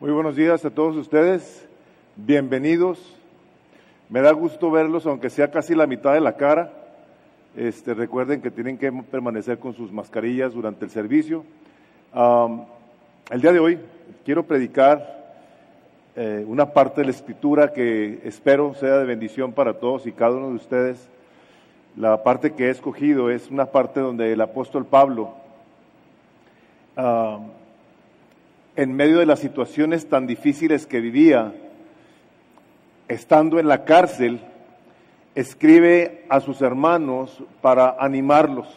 Muy buenos días a todos ustedes, bienvenidos. Me da gusto verlos, aunque sea casi la mitad de la cara. Este, recuerden que tienen que permanecer con sus mascarillas durante el servicio. el día de hoy quiero predicar eh, una parte de la escritura que espero sea de bendición para todos y cada uno de ustedes. La parte que he escogido es una parte donde el apóstol Pablo en medio de las situaciones tan difíciles que vivía, estando en la cárcel, escribe a sus hermanos para animarlos.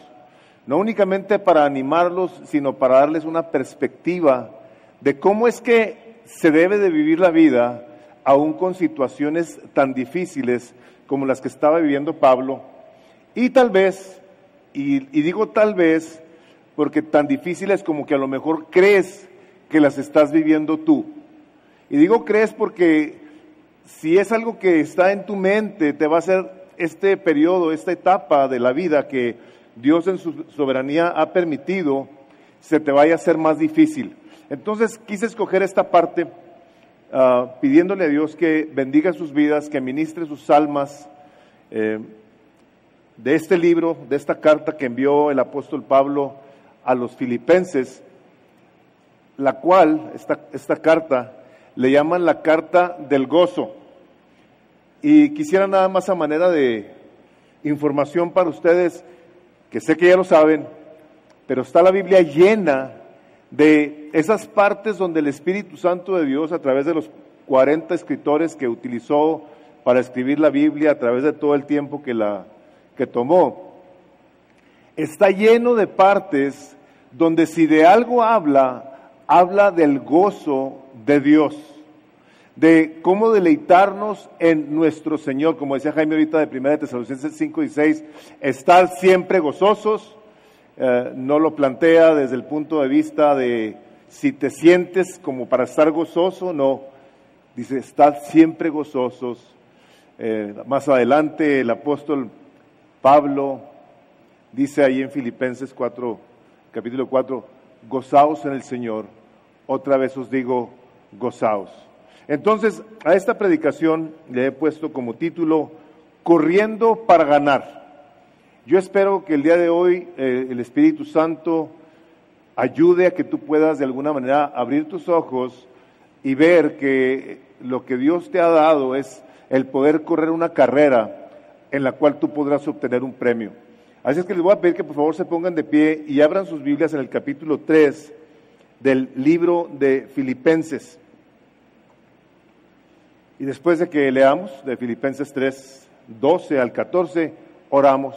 No únicamente para animarlos, sino para darles una perspectiva de cómo es que se debe de vivir la vida aún con situaciones tan difíciles como las que estaba viviendo Pablo. Y tal vez, y, y digo tal vez, porque tan difíciles como que a lo mejor crees que las estás viviendo tú. Y digo crees porque si es algo que está en tu mente, te va a hacer este periodo, esta etapa de la vida que Dios en su soberanía ha permitido, se te vaya a hacer más difícil. Entonces quise escoger esta parte ah, pidiéndole a Dios que bendiga sus vidas, que ministre sus almas eh, de este libro, de esta carta que envió el apóstol Pablo a los filipenses la cual, esta, esta carta, le llaman la carta del gozo. Y quisiera nada más a manera de información para ustedes, que sé que ya lo saben, pero está la Biblia llena de esas partes donde el Espíritu Santo de Dios, a través de los 40 escritores que utilizó para escribir la Biblia, a través de todo el tiempo que la que tomó, está lleno de partes donde si de algo habla habla del gozo de Dios, de cómo deleitarnos en nuestro Señor, como decía Jaime ahorita de 1 Tesalonicenses 5 y 6, estar siempre gozosos, eh, no lo plantea desde el punto de vista de si te sientes como para estar gozoso, no, dice, estad siempre gozosos. Eh, más adelante el apóstol Pablo dice ahí en Filipenses 4, capítulo 4, gozaos en el Señor. Otra vez os digo, gozaos. Entonces, a esta predicación le he puesto como título, Corriendo para ganar. Yo espero que el día de hoy eh, el Espíritu Santo ayude a que tú puedas de alguna manera abrir tus ojos y ver que lo que Dios te ha dado es el poder correr una carrera en la cual tú podrás obtener un premio. Así es que les voy a pedir que por favor se pongan de pie y abran sus Biblias en el capítulo 3 del libro de Filipenses. Y después de que leamos de Filipenses 3, 12 al 14, oramos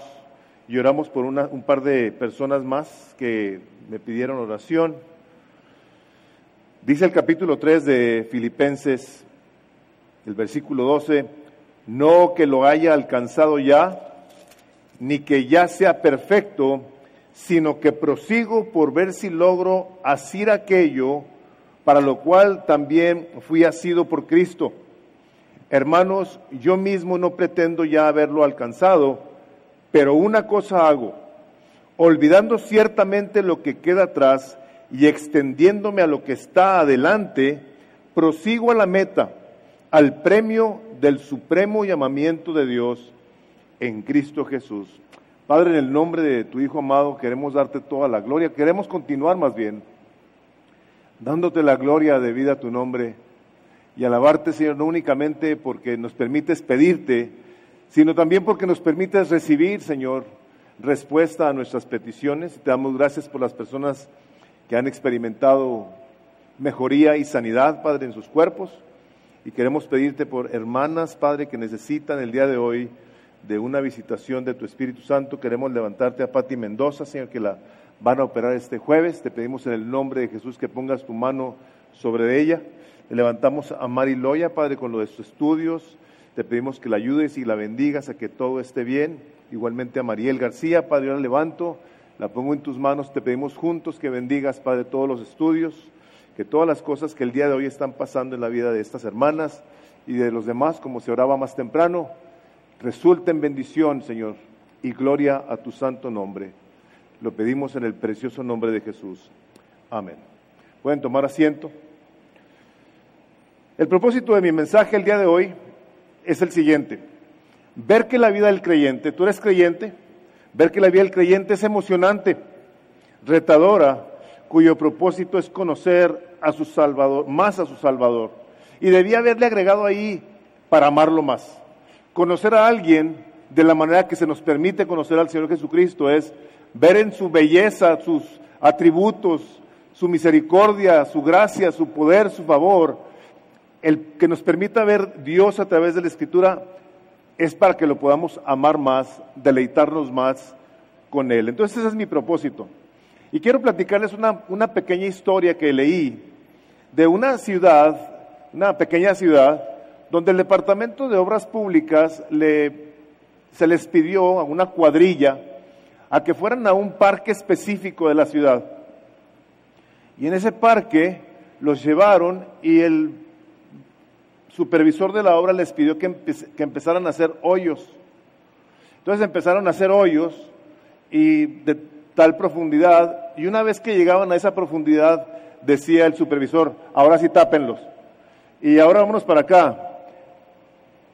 y oramos por un par de personas más que me pidieron oración. Dice el capítulo 3 de Filipenses, el versículo 12, no que lo haya alcanzado ya, ni que ya sea perfecto, sino que prosigo por ver si logro asir aquello para lo cual también fui asido por Cristo. Hermanos, yo mismo no pretendo ya haberlo alcanzado, pero una cosa hago, olvidando ciertamente lo que queda atrás y extendiéndome a lo que está adelante, prosigo a la meta, al premio del supremo llamamiento de Dios en Cristo Jesús. Padre, en el nombre de tu Hijo amado, queremos darte toda la gloria. Queremos continuar más bien, dándote la gloria debida a tu nombre y alabarte, Señor, no únicamente porque nos permites pedirte, sino también porque nos permites recibir, Señor, respuesta a nuestras peticiones. Te damos gracias por las personas que han experimentado mejoría y sanidad, Padre, en sus cuerpos. Y queremos pedirte por hermanas, Padre, que necesitan el día de hoy de una visitación de tu Espíritu Santo. Queremos levantarte a Pati Mendoza, Señor, que la van a operar este jueves. Te pedimos en el nombre de Jesús que pongas tu mano sobre ella. Le levantamos a Mari Loya, Padre, con lo de sus estudios. Te pedimos que la ayudes y la bendigas a que todo esté bien. Igualmente a Mariel García, Padre, yo la levanto, la pongo en tus manos. Te pedimos juntos que bendigas, Padre, todos los estudios, que todas las cosas que el día de hoy están pasando en la vida de estas hermanas y de los demás, como se oraba más temprano, resulta en bendición, Señor, y gloria a tu santo nombre. Lo pedimos en el precioso nombre de Jesús. Amén. Pueden tomar asiento. El propósito de mi mensaje el día de hoy es el siguiente. Ver que la vida del creyente, tú eres creyente, ver que la vida del creyente es emocionante, retadora, cuyo propósito es conocer a su Salvador, más a su Salvador. Y debía haberle agregado ahí para amarlo más. Conocer a alguien de la manera que se nos permite conocer al Señor Jesucristo es ver en su belleza, sus atributos, su misericordia, su gracia, su poder, su favor, el que nos permita ver Dios a través de la Escritura es para que lo podamos amar más, deleitarnos más con Él. Entonces ese es mi propósito. Y quiero platicarles una, una pequeña historia que leí de una ciudad, una pequeña ciudad, donde el Departamento de Obras Públicas le, se les pidió a una cuadrilla a que fueran a un parque específico de la ciudad. Y en ese parque los llevaron y el supervisor de la obra les pidió que, empezaran a hacer hoyos. Entonces empezaron a hacer hoyos y de tal profundidad, y una vez que llegaban a esa profundidad, decía el supervisor, ahora sí tápenlos. Y ahora vámonos para acá.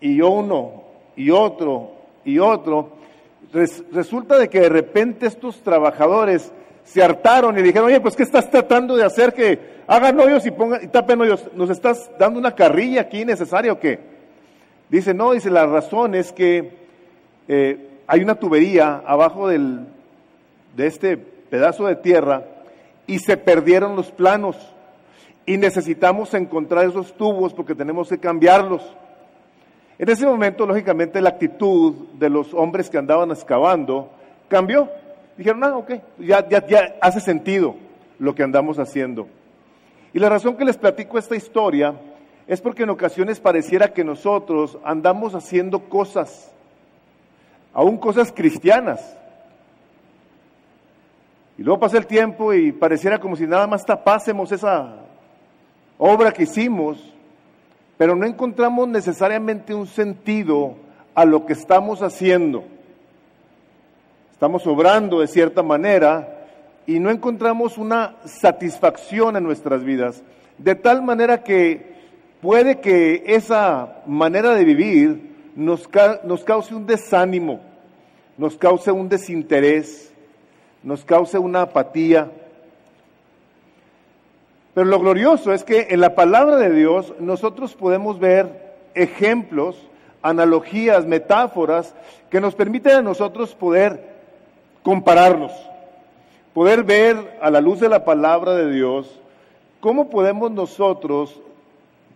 Y uno, y otro, y otro. resulta de que de repente estos trabajadores se hartaron y dijeron, oye, pues ¿qué estás tratando de hacer que hagan hoyos y, pongan, y tapen hoyos? ¿Nos estás dando una carrilla aquí necesaria o qué? Dice, no, dice, la razón es que eh, hay una tubería abajo del, de este pedazo de tierra y se perdieron los planos y necesitamos encontrar esos tubos porque tenemos que cambiarlos. En ese momento, lógicamente, la actitud de los hombres que andaban excavando cambió Dijeron, ah, ok, ya, ya, hace sentido lo que andamos haciendo. Y la razón que les platico esta historia es porque en ocasiones pareciera que nosotros andamos haciendo cosas, aún cosas cristianas. Y luego pasa el tiempo y pareciera como si nada más tapásemos esa obra que hicimos, pero no encontramos necesariamente un sentido a lo que estamos haciendo estamos obrando de cierta manera y no encontramos una satisfacción en nuestras vidas, de tal manera que puede que esa manera de vivir nos, nos cause un desánimo, nos cause un desinterés, nos cause una apatía. Pero lo glorioso es que en la palabra de Dios nosotros podemos ver ejemplos, analogías, metáforas que nos permiten a nosotros poder compararlos, poder ver a la luz de la palabra de Dios cómo podemos nosotros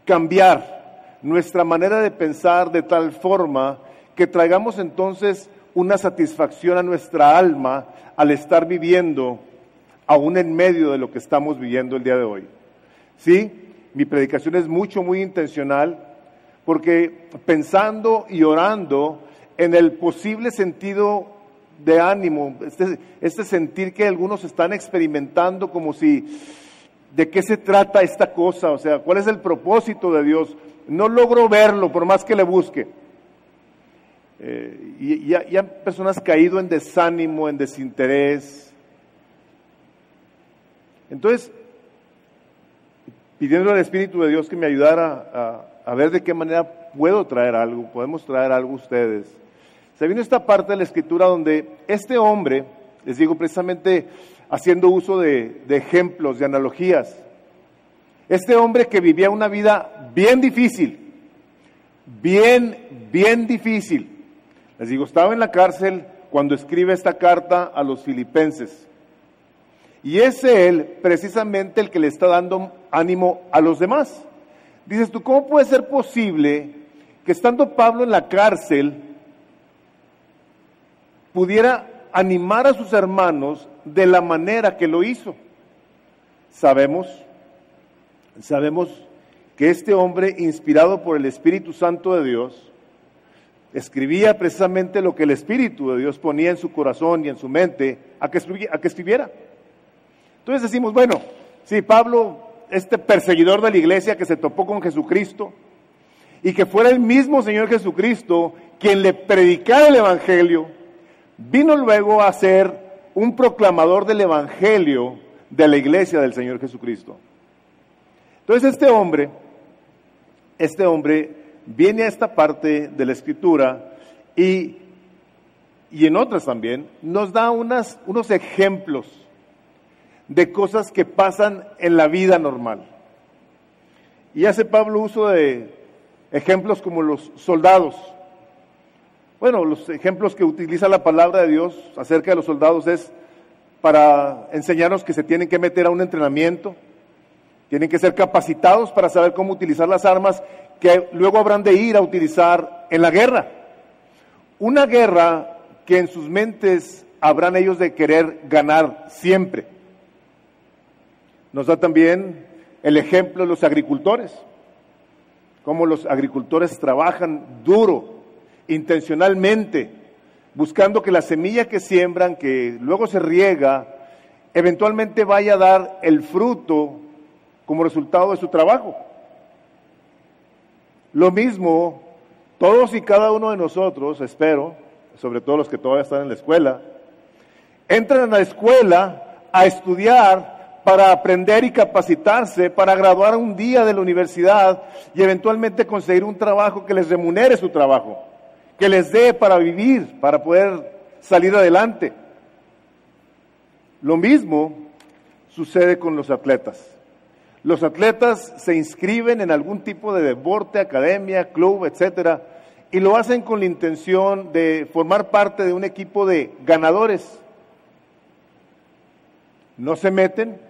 cambiar nuestra manera de pensar de tal forma que traigamos entonces una satisfacción a nuestra alma al estar viviendo aún en medio de lo que estamos viviendo el día de hoy. Sí, mi predicación es mucho, muy intencional, porque pensando y orando en el posible sentido de ánimo, este, este sentir que algunos están experimentando como si, ¿de qué se trata esta cosa? O sea, ¿cuál es el propósito de Dios? No logro verlo por más que le busque. Eh, y, ya, han personas caído en desánimo, en desinterés. Entonces, pidiendo al Espíritu de Dios que me ayudara a, a ver de qué manera puedo traer algo, podemos traer algo ustedes se vino esta parte de la escritura donde este hombre, les digo precisamente haciendo uso de, ejemplos, de analogías, este hombre que vivía una vida bien difícil, bien, bien difícil. Les digo, estaba en la cárcel cuando escribe esta carta a los filipenses. Y es él precisamente el que le está dando ánimo a los demás. Dices tú, ¿cómo puede ser posible que estando Pablo en la cárcel, pudiera animar a sus hermanos de la manera que lo hizo. Sabemos, sabemos que este hombre, inspirado por el Espíritu Santo de Dios, escribía precisamente lo que el Espíritu de Dios ponía en su corazón y en su mente a que, a que escribiera. Entonces decimos, bueno, si Pablo, este perseguidor de la iglesia que se topó con Jesucristo, y que fuera el mismo Señor Jesucristo quien le predicara el Evangelio, Vino luego a ser un proclamador del Evangelio de la iglesia del Señor Jesucristo. Entonces este hombre este hombre viene a esta parte de la escritura y, y en otras también nos da unas, unos ejemplos de cosas que pasan en la vida normal. Y hace Pablo uso de ejemplos como los soldados. Bueno, los ejemplos que utiliza la palabra de Dios acerca de los soldados es para enseñarnos que se tienen que meter a un entrenamiento, tienen que ser capacitados para saber cómo utilizar las armas que luego habrán de ir a utilizar en la guerra. Una guerra que en sus mentes habrán ellos de querer ganar siempre. Nos da también el ejemplo de los agricultores, cómo los agricultores trabajan duro, intencionalmente, buscando que la semilla que siembran, que luego se riega, eventualmente vaya a dar el fruto como resultado de su trabajo. Lo mismo, todos y cada uno de nosotros, espero, sobre todo los que todavía están en la escuela, entran a la escuela a estudiar para aprender y capacitarse, para graduar un día de la universidad y eventualmente conseguir un trabajo que les remunere su trabajo, que les dé para vivir, para poder salir adelante. Lo mismo sucede con los atletas. Los atletas se inscriben en algún tipo de deporte, academia, club, etcétera, y lo hacen con la intención de formar parte de un equipo de ganadores. No se meten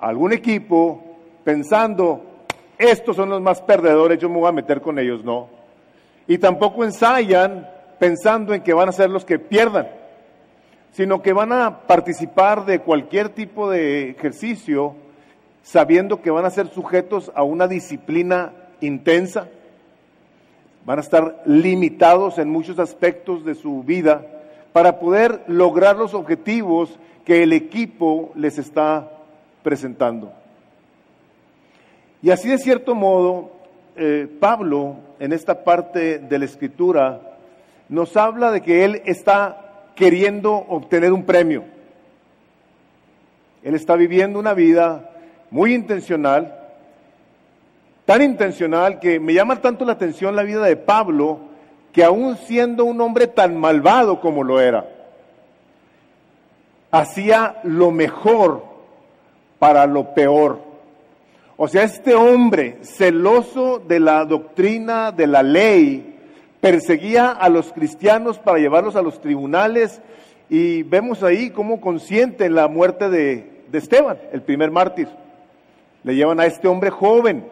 algún equipo pensando, estos son los más perdedores, yo me voy a meter con ellos, no. Y tampoco ensayan pensando en que van a ser los que pierdan, sino que van a participar de cualquier tipo de ejercicio sabiendo que van a ser sujetos a una disciplina intensa, van a estar limitados en muchos aspectos de su vida para poder lograr los objetivos que el equipo les está presentando. Y así de cierto modo, eh, Pablo, en esta parte de la escritura, nos habla de que él está queriendo obtener un premio. Él está viviendo una vida muy intencional, tan intencional que me llama tanto la atención la vida de Pablo, que aún siendo un hombre tan malvado como lo era, hacía lo mejor para lo peor. O sea, este hombre, celoso de la doctrina, de la ley, perseguía a los cristianos para llevarlos a los tribunales y vemos ahí cómo consiente la muerte de, de Esteban, el primer mártir. Le llevan a este hombre joven.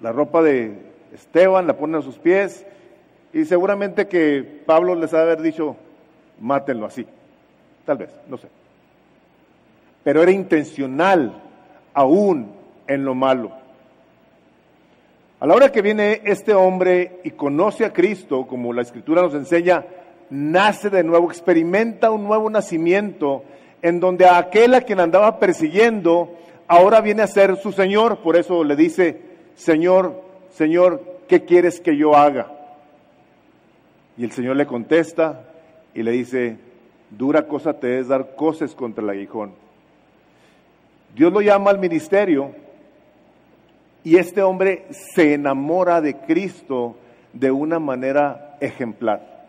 La ropa de Esteban la ponen a sus pies y seguramente que Pablo les ha de haber dicho, mátenlo así. Tal vez, no sé. Pero era intencional aún en lo malo. A la hora que viene este hombre y conoce a Cristo, como la escritura nos enseña, nace de nuevo, experimenta un nuevo nacimiento en donde a aquel a quien andaba persiguiendo, ahora viene a ser su Señor. Por eso le dice, Señor, Señor, ¿qué quieres que yo haga? Y el Señor le contesta y le dice, dura cosa te es dar cosas contra el aguijón. Dios lo llama al ministerio y este hombre se enamora de Cristo de una manera ejemplar.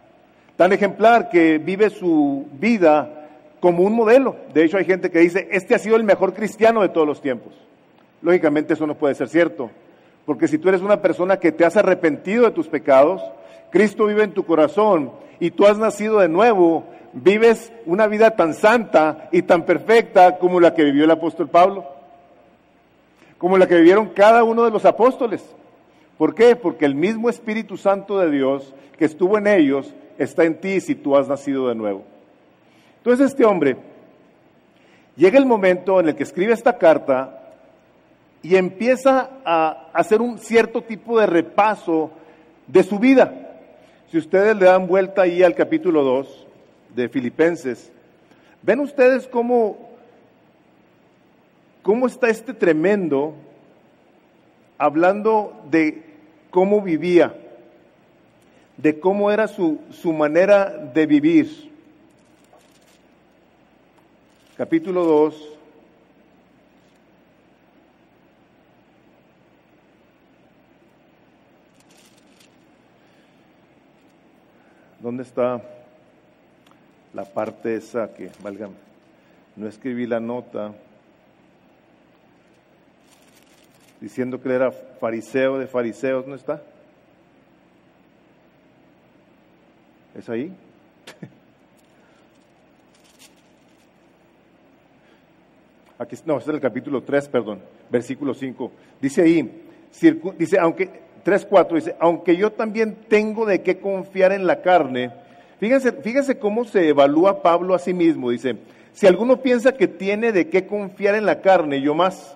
Tan ejemplar que vive su vida como un modelo. De hecho, hay gente que dice, este ha sido el mejor cristiano de todos los tiempos. Lógicamente eso no puede ser cierto, porque si tú eres una persona que te has arrepentido de tus pecados, Cristo vive en tu corazón y tú has nacido de nuevo, vives una vida tan santa y tan perfecta como la que vivió el apóstol Pablo, como la que vivieron cada uno de los apóstoles. ¿Por qué? Porque el mismo Espíritu Santo de Dios que estuvo en ellos está en ti si tú has nacido de nuevo. Entonces este hombre llega el momento en el que escribe esta carta y empieza a hacer un cierto tipo de repaso de su vida. Si ustedes le dan vuelta ahí al capítulo 2 de Filipenses. ¿Ven ustedes cómo, cómo está este tremendo hablando de cómo vivía, de cómo era su, su manera de vivir? Capítulo 2. ¿Dónde está? La parte esa que, valga, no escribí la nota diciendo que él era fariseo de fariseos, ¿no está? ¿Es ahí? Aquí, no, este es el capítulo 3, perdón, versículo 5. Dice ahí, dice, aunque, 3, 4, dice, aunque yo también tengo de qué confiar en la carne, fíjense, fíjense cómo se evalúa Pablo a sí mismo, dice, si alguno piensa que tiene de qué confiar en la carne, yo más.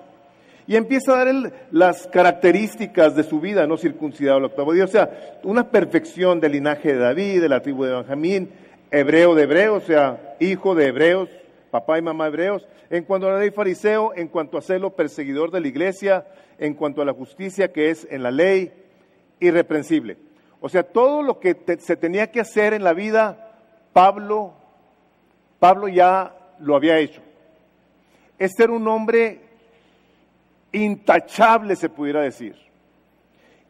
Y empieza a dar las características de su vida, no circuncidado al octavo día, o sea, una perfección del linaje de David, de la tribu de Benjamín, hebreo de hebreos, o sea, hijo de hebreos, papá y mamá hebreos, en cuanto a la ley fariseo, en cuanto a celo perseguidor de la iglesia, en cuanto a la justicia que es en la ley, irreprensible. O sea, todo lo que se tenía que hacer en la vida, Pablo, Pablo ya lo había hecho. Este era un hombre intachable, se pudiera decir.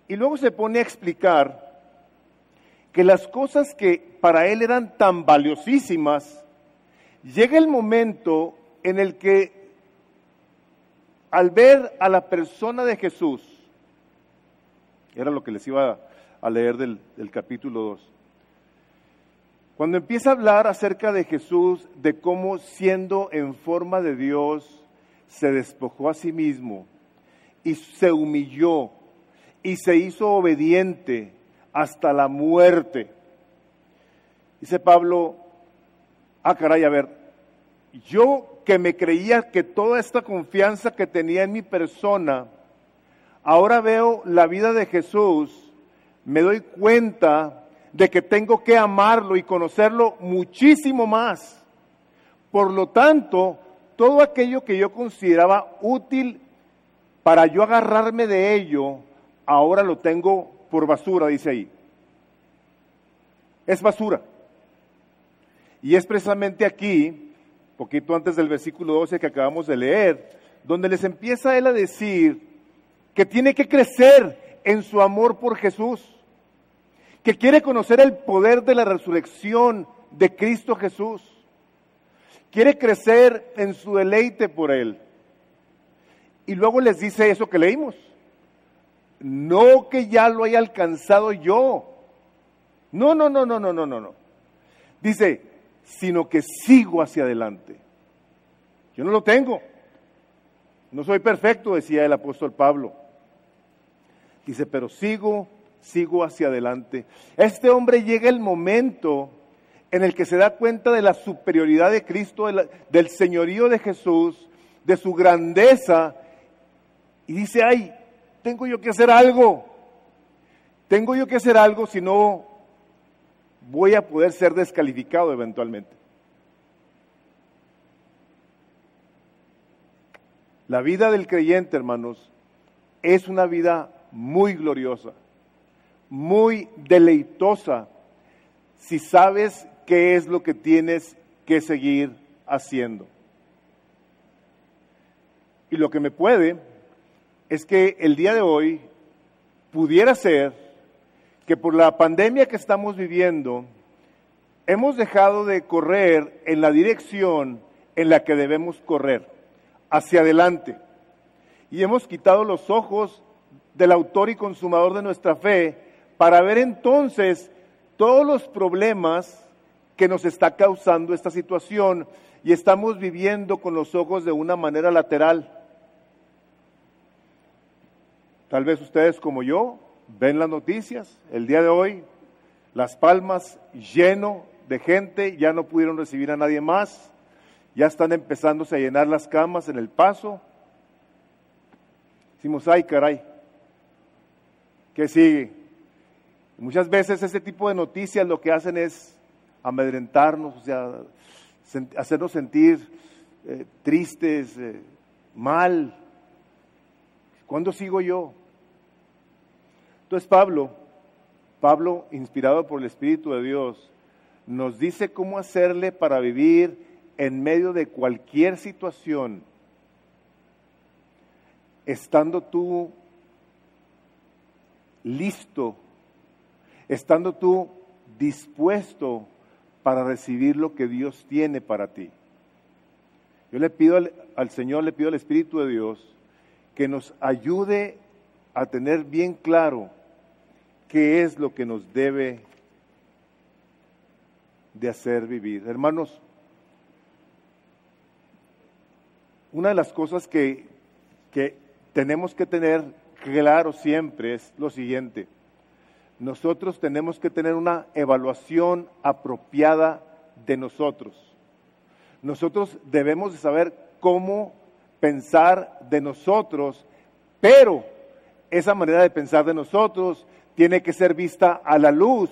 Y luego se pone a explicar que las cosas que para él eran tan valiosísimas, llega el momento en el que al ver a la persona de Jesús, era lo que les iba a leer del, capítulo 2, cuando empieza a hablar acerca de Jesús, de cómo siendo en forma de Dios, se despojó a sí mismo y se humilló y se hizo obediente hasta la muerte. Dice Pablo, ah caray, a ver, yo que me creía que toda esta confianza que tenía en mi persona, ahora veo la vida de Jesús, me doy cuenta de que tengo que amarlo y conocerlo muchísimo más. Por lo tanto, todo aquello que yo consideraba útil para yo agarrarme de ello, ahora lo tengo por basura, dice ahí. Es basura. Y es precisamente aquí poquito antes del versículo 12 que acabamos de leer, donde les empieza él a decir que tiene que crecer en su amor por Jesús, que quiere conocer el poder de la resurrección de Cristo Jesús, quiere crecer en su deleite por Él. Y luego les dice eso que leímos, no que ya lo haya alcanzado yo, no, no, no, no, no, no, no. Dice, sino que sigo hacia adelante. Yo no lo tengo. No soy perfecto, decía el apóstol Pablo. Dice, pero sigo, sigo hacia adelante. Este hombre llega el momento en el que se da cuenta de la superioridad de Cristo, del señorío de Jesús, de su grandeza, y dice, ay, tengo yo que hacer algo. Tengo yo que hacer algo, si no voy a poder ser descalificado eventualmente. La vida del creyente, hermanos, es una vida muy gloriosa, muy deleitosa, si sabes qué es lo que tienes que seguir haciendo. Y lo que me puede es que el día de hoy pudiera ser que por la pandemia que estamos viviendo, hemos dejado de correr en la dirección en la que debemos correr, hacia adelante. Y hemos quitado los ojos del autor y consumador de nuestra fe para ver entonces todos los problemas que nos está causando esta situación y estamos viviendo con los ojos de una manera lateral. Tal vez ustedes como yo ven las noticias, el día de hoy, Las Palmas lleno de gente, ya no pudieron recibir a nadie más, ya están empezándose a llenar las camas en el paso. Decimos, ay caray, ¿qué sigue? Muchas veces ese tipo de noticias lo que hacen es amedrentarnos, o sea, hacernos sentir eh, tristes, eh, mal. ¿Cuándo sigo yo? Entonces Pablo, Pablo, inspirado por el Espíritu de Dios, nos dice cómo hacerle para vivir en medio de cualquier situación, estando tú listo, estando tú dispuesto para recibir lo que Dios tiene para ti. Yo le pido al, Señor, le pido al Espíritu de Dios que nos ayude a tener bien claro qué es lo que nos debe de hacer vivir. Hermanos, una de las cosas que, que tenemos que tener claro siempre es lo siguiente. Nosotros tenemos que tener una evaluación apropiada de nosotros. Nosotros debemos de saber cómo pensar de nosotros, pero esa manera de pensar de nosotros tiene que ser vista a la luz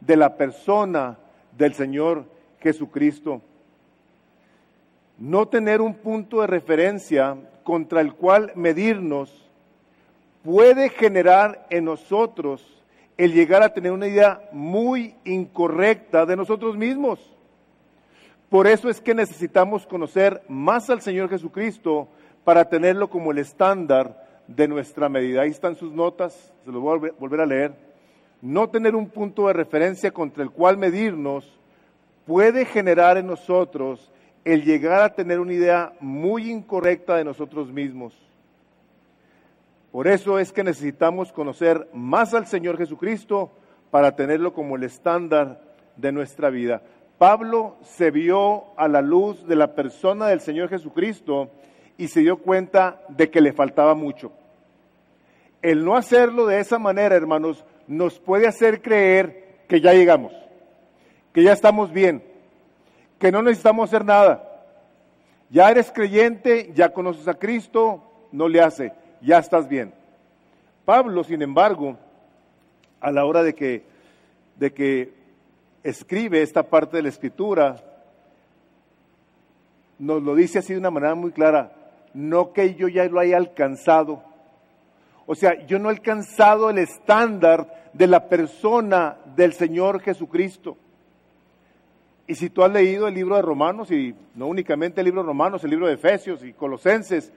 de la persona del Señor Jesucristo. No tener un punto de referencia contra el cual medirnos puede generar en nosotros el llegar a tener una idea muy incorrecta de nosotros mismos. Por eso es que necesitamos conocer más al Señor Jesucristo para tenerlo como el estándar de nuestra medida. Ahí están sus notas, se los voy a volver a leer. No tener un punto de referencia contra el cual medirnos puede generar en nosotros el llegar a tener una idea muy incorrecta de nosotros mismos. Por eso es que necesitamos conocer más al Señor Jesucristo para tenerlo como el estándar de nuestra vida. Pablo se vio a la luz de la persona del Señor Jesucristo y se dio cuenta de que le faltaba mucho. El no hacerlo de esa manera, hermanos, nos puede hacer creer que ya llegamos, que ya estamos bien, que no necesitamos hacer nada. Ya eres creyente, ya conoces a Cristo, no le hace, ya estás bien. Pablo, sin embargo, a la hora de que, de que escribe esta parte de la escritura, nos lo dice así de una manera muy clara, no que yo ya lo haya alcanzado. O sea, yo no he alcanzado el estándar de la persona del Señor Jesucristo. Y si tú has leído el libro de Romanos, y no únicamente el libro de Romanos, el libro de Efesios y Colosenses,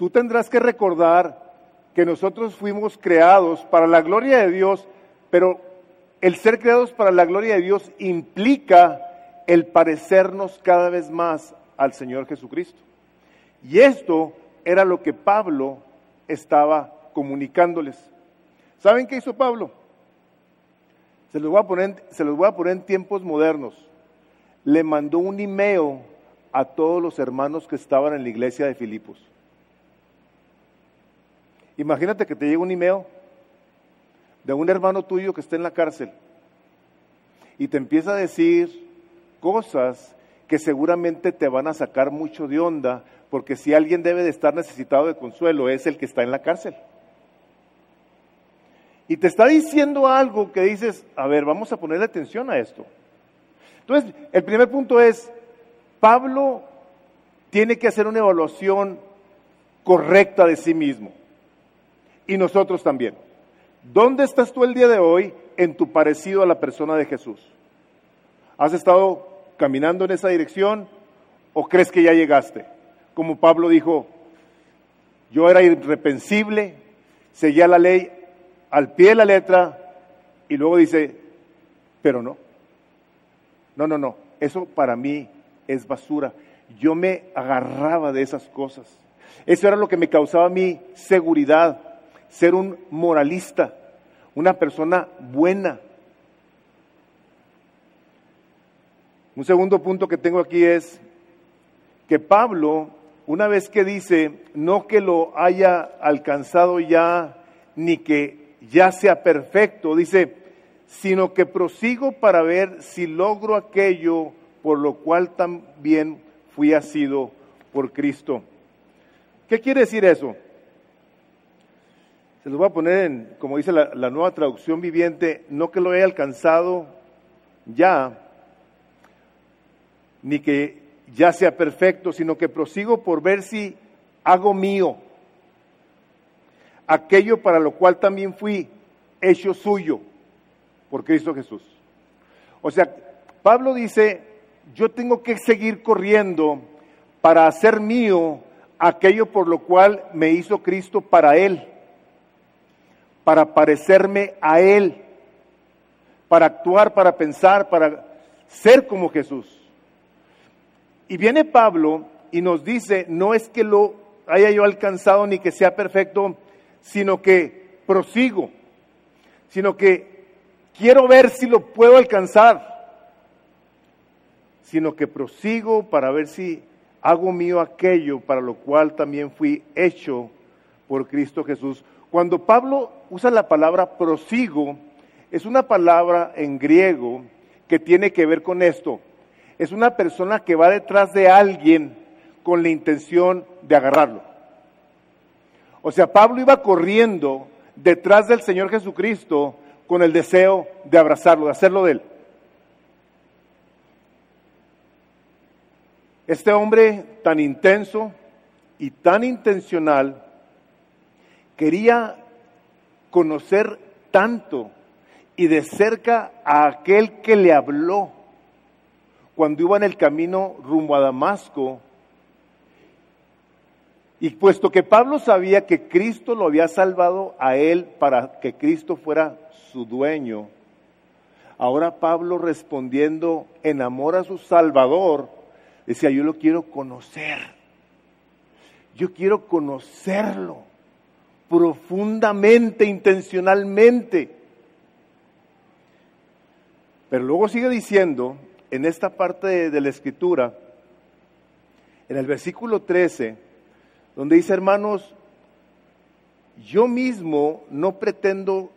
tú tendrás que recordar que nosotros fuimos creados para la gloria de Dios, pero el ser creados para la gloria de Dios implica el parecernos cada vez más al Señor Jesucristo. Y esto era lo que Pablo estaba comunicándoles. ¿Saben qué hizo Pablo? Se los voy a poner, se los voy a poner en tiempos modernos le mandó un email a todos los hermanos que estaban en la iglesia de Filipos. Imagínate que te llega un email de un hermano tuyo que está en la cárcel y te empieza a decir cosas que seguramente te van a sacar mucho de onda, porque si alguien debe de estar necesitado de consuelo es el que está en la cárcel. Y te está diciendo algo que dices, a ver, vamos a ponerle atención a esto. Entonces, el primer punto es, Pablo tiene que hacer una evaluación correcta de sí mismo. Y nosotros también. ¿Dónde estás tú el día de hoy en tu parecido a la persona de Jesús? ¿Has estado caminando en esa dirección o crees que ya llegaste? Como Pablo dijo, yo era irrepensible, seguía la ley al pie de la letra y luego dice, pero no. No, no, no, eso para mí es basura. Yo me agarraba de esas cosas. Eso era lo que me causaba mi seguridad, ser un moralista, una persona buena. Un segundo punto que tengo aquí es que Pablo, una vez que dice, no que lo haya alcanzado ya, ni que ya sea perfecto, dice, sino que prosigo para ver si logro aquello por lo cual también fui asido por Cristo. ¿Qué quiere decir eso? Se los voy a poner en, como dice la, nueva traducción viviente, no que lo haya alcanzado ya, ni que ya sea perfecto, sino que prosigo por ver si hago mío aquello para lo cual también fui hecho suyo por Cristo Jesús. O sea, Pablo dice, yo tengo que seguir corriendo para hacer mío aquello por lo cual me hizo Cristo para Él, para parecerme a Él, para actuar, para pensar, para ser como Jesús. Y viene Pablo y nos dice, no es que lo haya yo alcanzado ni que sea perfecto, sino que prosigo, sino que quiero ver si lo puedo alcanzar, sino que prosigo para ver si hago mío aquello para lo cual también fui hecho por Cristo Jesús. Cuando Pablo usa la palabra prosigo, es una palabra en griego que tiene que ver con esto. Es una persona que va detrás de alguien con la intención de agarrarlo. O sea, Pablo iba corriendo detrás del Señor Jesucristo con el deseo de abrazarlo, de hacerlo de él. Este hombre tan intenso y tan intencional quería conocer tanto y de cerca a aquel que le habló cuando iba en el camino rumbo a Damasco. Y puesto que Pablo sabía que Cristo lo había salvado a él para que Cristo fuera su dueño, ahora Pablo respondiendo en amor a su Salvador, Decía, yo lo quiero conocer. Yo quiero conocerlo profundamente, intencionalmente. Pero luego sigue diciendo, en esta parte de, la escritura, en el versículo 13, donde dice, hermanos, yo mismo no pretendo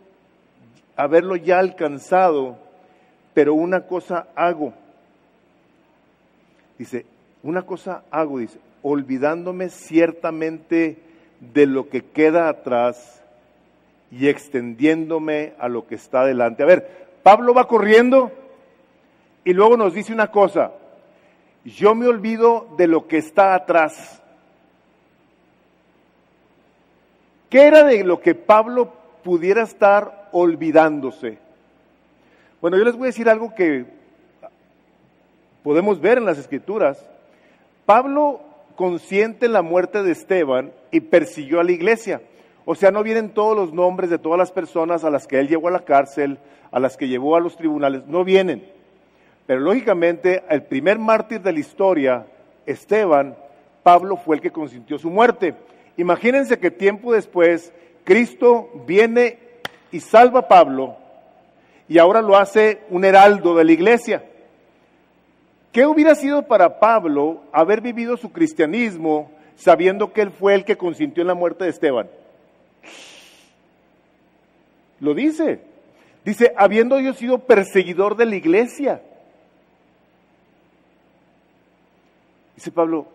haberlo ya alcanzado, pero una cosa hago Dice, una cosa hago, dice, olvidándome ciertamente de lo que queda atrás y extendiéndome a lo que está adelante. A ver, Pablo va corriendo y luego nos dice una cosa, yo me olvido de lo que está atrás. ¿Qué era de lo que Pablo pudiera estar olvidándose? Bueno, yo les voy a decir algo que podemos ver en las escrituras, Pablo consiente la muerte de Esteban y persiguió a la iglesia. O sea, no vienen todos los nombres de todas las personas a las que él llevó a la cárcel, a las que llevó a los tribunales, no vienen. Pero lógicamente, el primer mártir de la historia, Esteban, Pablo fue el que consintió su muerte. Imagínense que tiempo después, Cristo viene y salva a Pablo y ahora lo hace un heraldo de la iglesia. ¿Qué hubiera sido para Pablo haber vivido su cristianismo sabiendo que él fue el que consintió en la muerte de Esteban? Lo dice. Dice, habiendo yo sido perseguidor de la iglesia. Dice Pablo,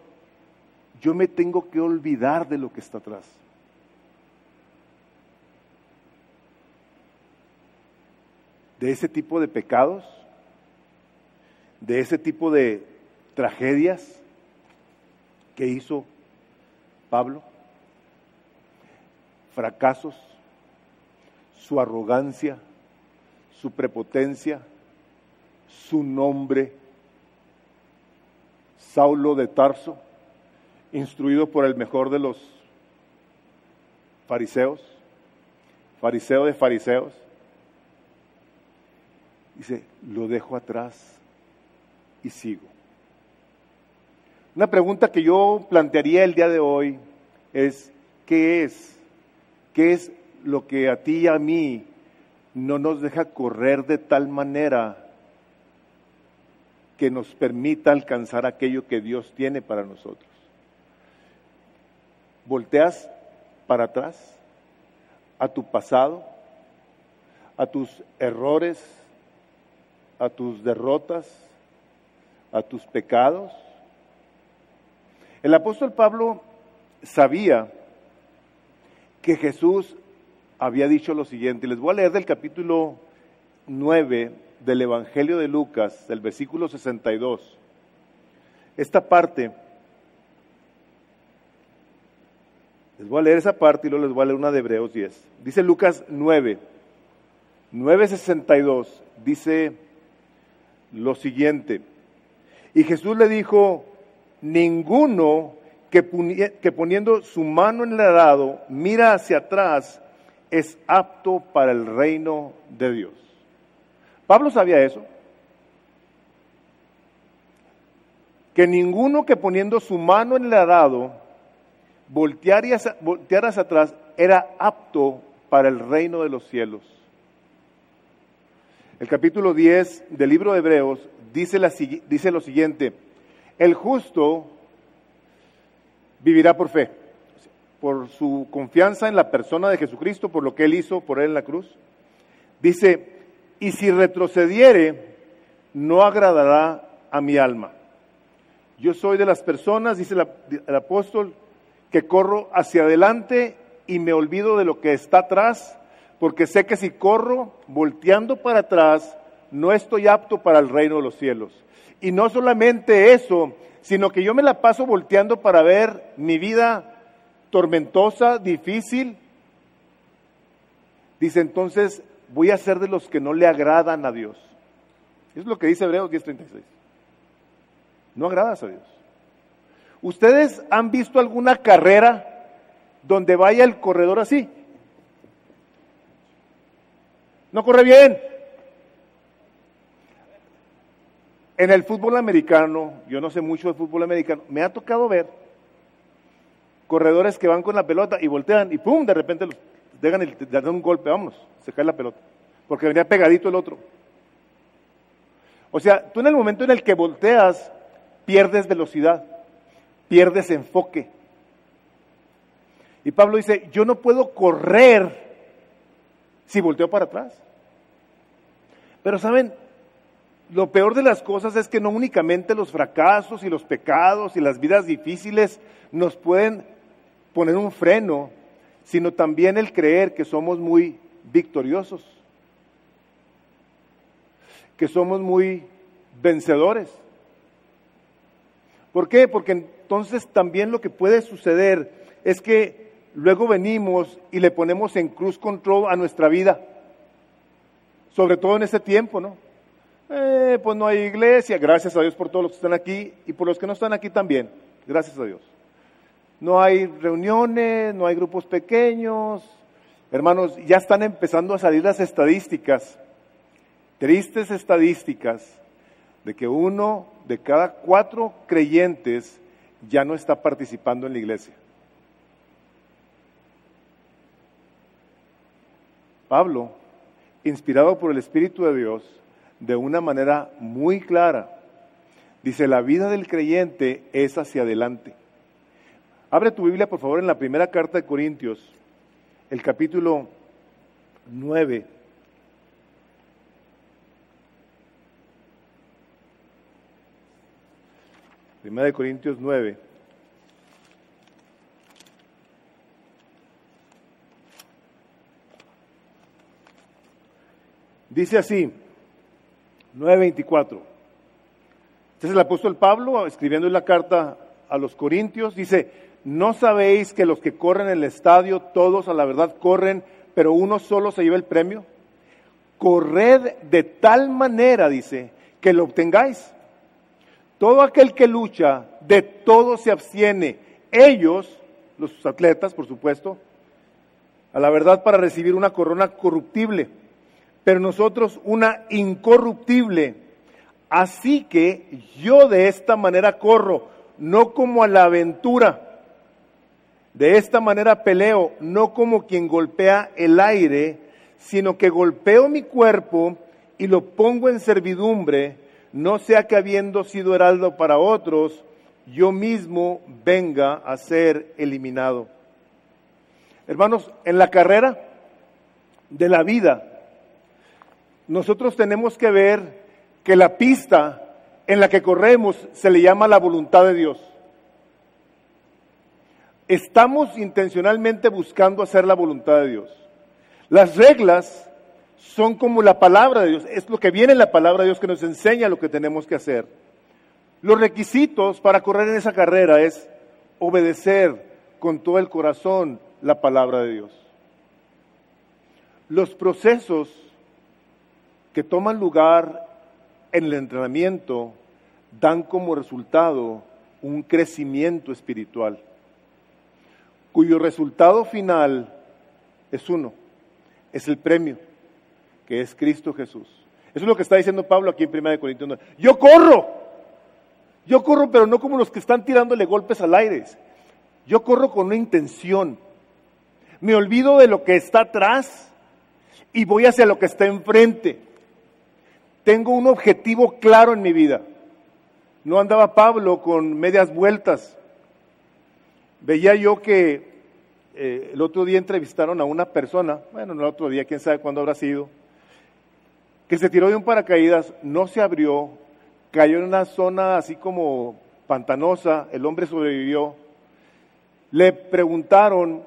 yo me tengo que olvidar de lo que está atrás. De ese tipo de pecados de ese tipo de tragedias que hizo Pablo, fracasos, su arrogancia, su prepotencia, su nombre, Saulo de Tarso, instruido por el mejor de los fariseos, fariseo de fariseos, dice, lo dejo atrás y sigo. Una pregunta que yo plantearía el día de hoy es, ¿qué es? ¿Qué es lo que a ti y a mí no nos deja correr de tal manera que nos permita alcanzar aquello que Dios tiene para nosotros? ¿Volteas para atrás a tu pasado, a tus errores, a tus derrotas? A tus pecados? El apóstol Pablo sabía que Jesús había dicho lo siguiente, les voy a leer del capítulo 9 del Evangelio de Lucas, del versículo 62. Esta parte, les voy a leer esa parte y luego les voy a leer una de Hebreos 10. Dice Lucas 9, 9.62, dice lo siguiente. Y Jesús le dijo, ninguno que, poniendo su mano en el arado mira hacia atrás es apto para el reino de Dios. Pablo sabía eso. Que ninguno que poniendo su mano en el arado volteara hacia atrás era apto para el reino de los cielos. El capítulo 10 del libro de Hebreos dice, dice lo siguiente, el justo vivirá por fe, por su confianza en la persona de Jesucristo, por lo que Él hizo por Él en la cruz. Dice, y si retrocediere, no agradará a mi alma. Yo soy de las personas, dice el apóstol, que corro hacia adelante y me olvido de lo que está atrás porque sé que si corro volteando para atrás, no estoy apto para el reino de los cielos. Y no solamente eso, sino que yo me la paso volteando para ver mi vida tormentosa, difícil. Dice entonces, voy a ser de los que no le agradan a Dios. Es lo que dice Hebreos 10:36. No agradas a Dios. ¿Ustedes han visto alguna carrera donde vaya el corredor así? No corre bien. En el fútbol americano, yo no sé mucho de fútbol americano, me ha tocado ver corredores que van con la pelota y voltean y ¡pum! De repente los dejan dan un golpe, vámonos, se cae la pelota. Porque venía pegadito el otro. O sea, tú en el momento en el que volteas, pierdes velocidad, pierdes enfoque. Y Pablo dice, yo no puedo correr si volteo para atrás. Pero saben, lo peor de las cosas es que no únicamente los fracasos y los pecados y las vidas difíciles nos pueden poner un freno, sino también el creer que somos muy victoriosos, que somos muy vencedores. ¿Por qué? Porque entonces también lo que puede suceder es que luego venimos y le ponemos en cruz control a nuestra vida. Sobre todo en este tiempo, ¿no? Eh, pues no hay iglesia, gracias a Dios por todos los que están aquí y por los que no están aquí también, gracias a Dios. No hay reuniones, no hay grupos pequeños. Hermanos, ya están empezando a salir las estadísticas, tristes estadísticas, de que uno de cada cuatro creyentes ya no está participando en la iglesia. Pablo, inspirado por el Espíritu de Dios, de una manera muy clara, dice, la vida del creyente es hacia adelante. Abre tu Biblia, por favor, en la primera carta de Corintios, el capítulo 9. Primera de Corintios 9. Dice así, 9.24. Este es el apóstol Pablo escribiendo en la carta a los Corintios. Dice, ¿no sabéis que los que corren en el estadio, todos a la verdad corren, pero uno solo se lleva el premio? Corred de tal manera, dice, que lo obtengáis. Todo aquel que lucha, de todo se abstiene. Ellos, los atletas, por supuesto, a la verdad para recibir una corona corruptible pero nosotros una incorruptible. Así que yo de esta manera corro, no como a la aventura. De esta manera peleo, no como quien golpea el aire, sino que golpeo mi cuerpo y lo pongo en servidumbre, no sea que habiendo sido heraldo para otros, yo mismo venga a ser eliminado. Hermanos, en la carrera de la vida, nosotros tenemos que ver que la pista en la que corremos se le llama la voluntad de Dios. Estamos intencionalmente buscando hacer la voluntad de Dios. Las reglas son como la palabra de Dios, es lo que viene en la palabra de Dios que nos enseña lo que tenemos que hacer. Los requisitos para correr en esa carrera es obedecer con todo el corazón la palabra de Dios. Los procesos que toman lugar en el entrenamiento dan como resultado un crecimiento espiritual, cuyo resultado final es uno, es el premio, que es Cristo Jesús. Eso es lo que está diciendo Pablo aquí en 1 Corintios 9. Yo corro. Yo corro, pero no como los que están tirándole golpes al aire. Yo corro con una intención. Me olvido de lo que está atrás y voy hacia lo que está enfrente. Tengo un objetivo claro en mi vida. No andaba Pablo con medias vueltas. Veía yo que eh, el otro día entrevistaron a una persona, bueno, no el otro día, quién sabe cuándo habrá sido, que se tiró de un paracaídas, no se abrió, cayó en una zona así como pantanosa, el hombre sobrevivió. Le preguntaron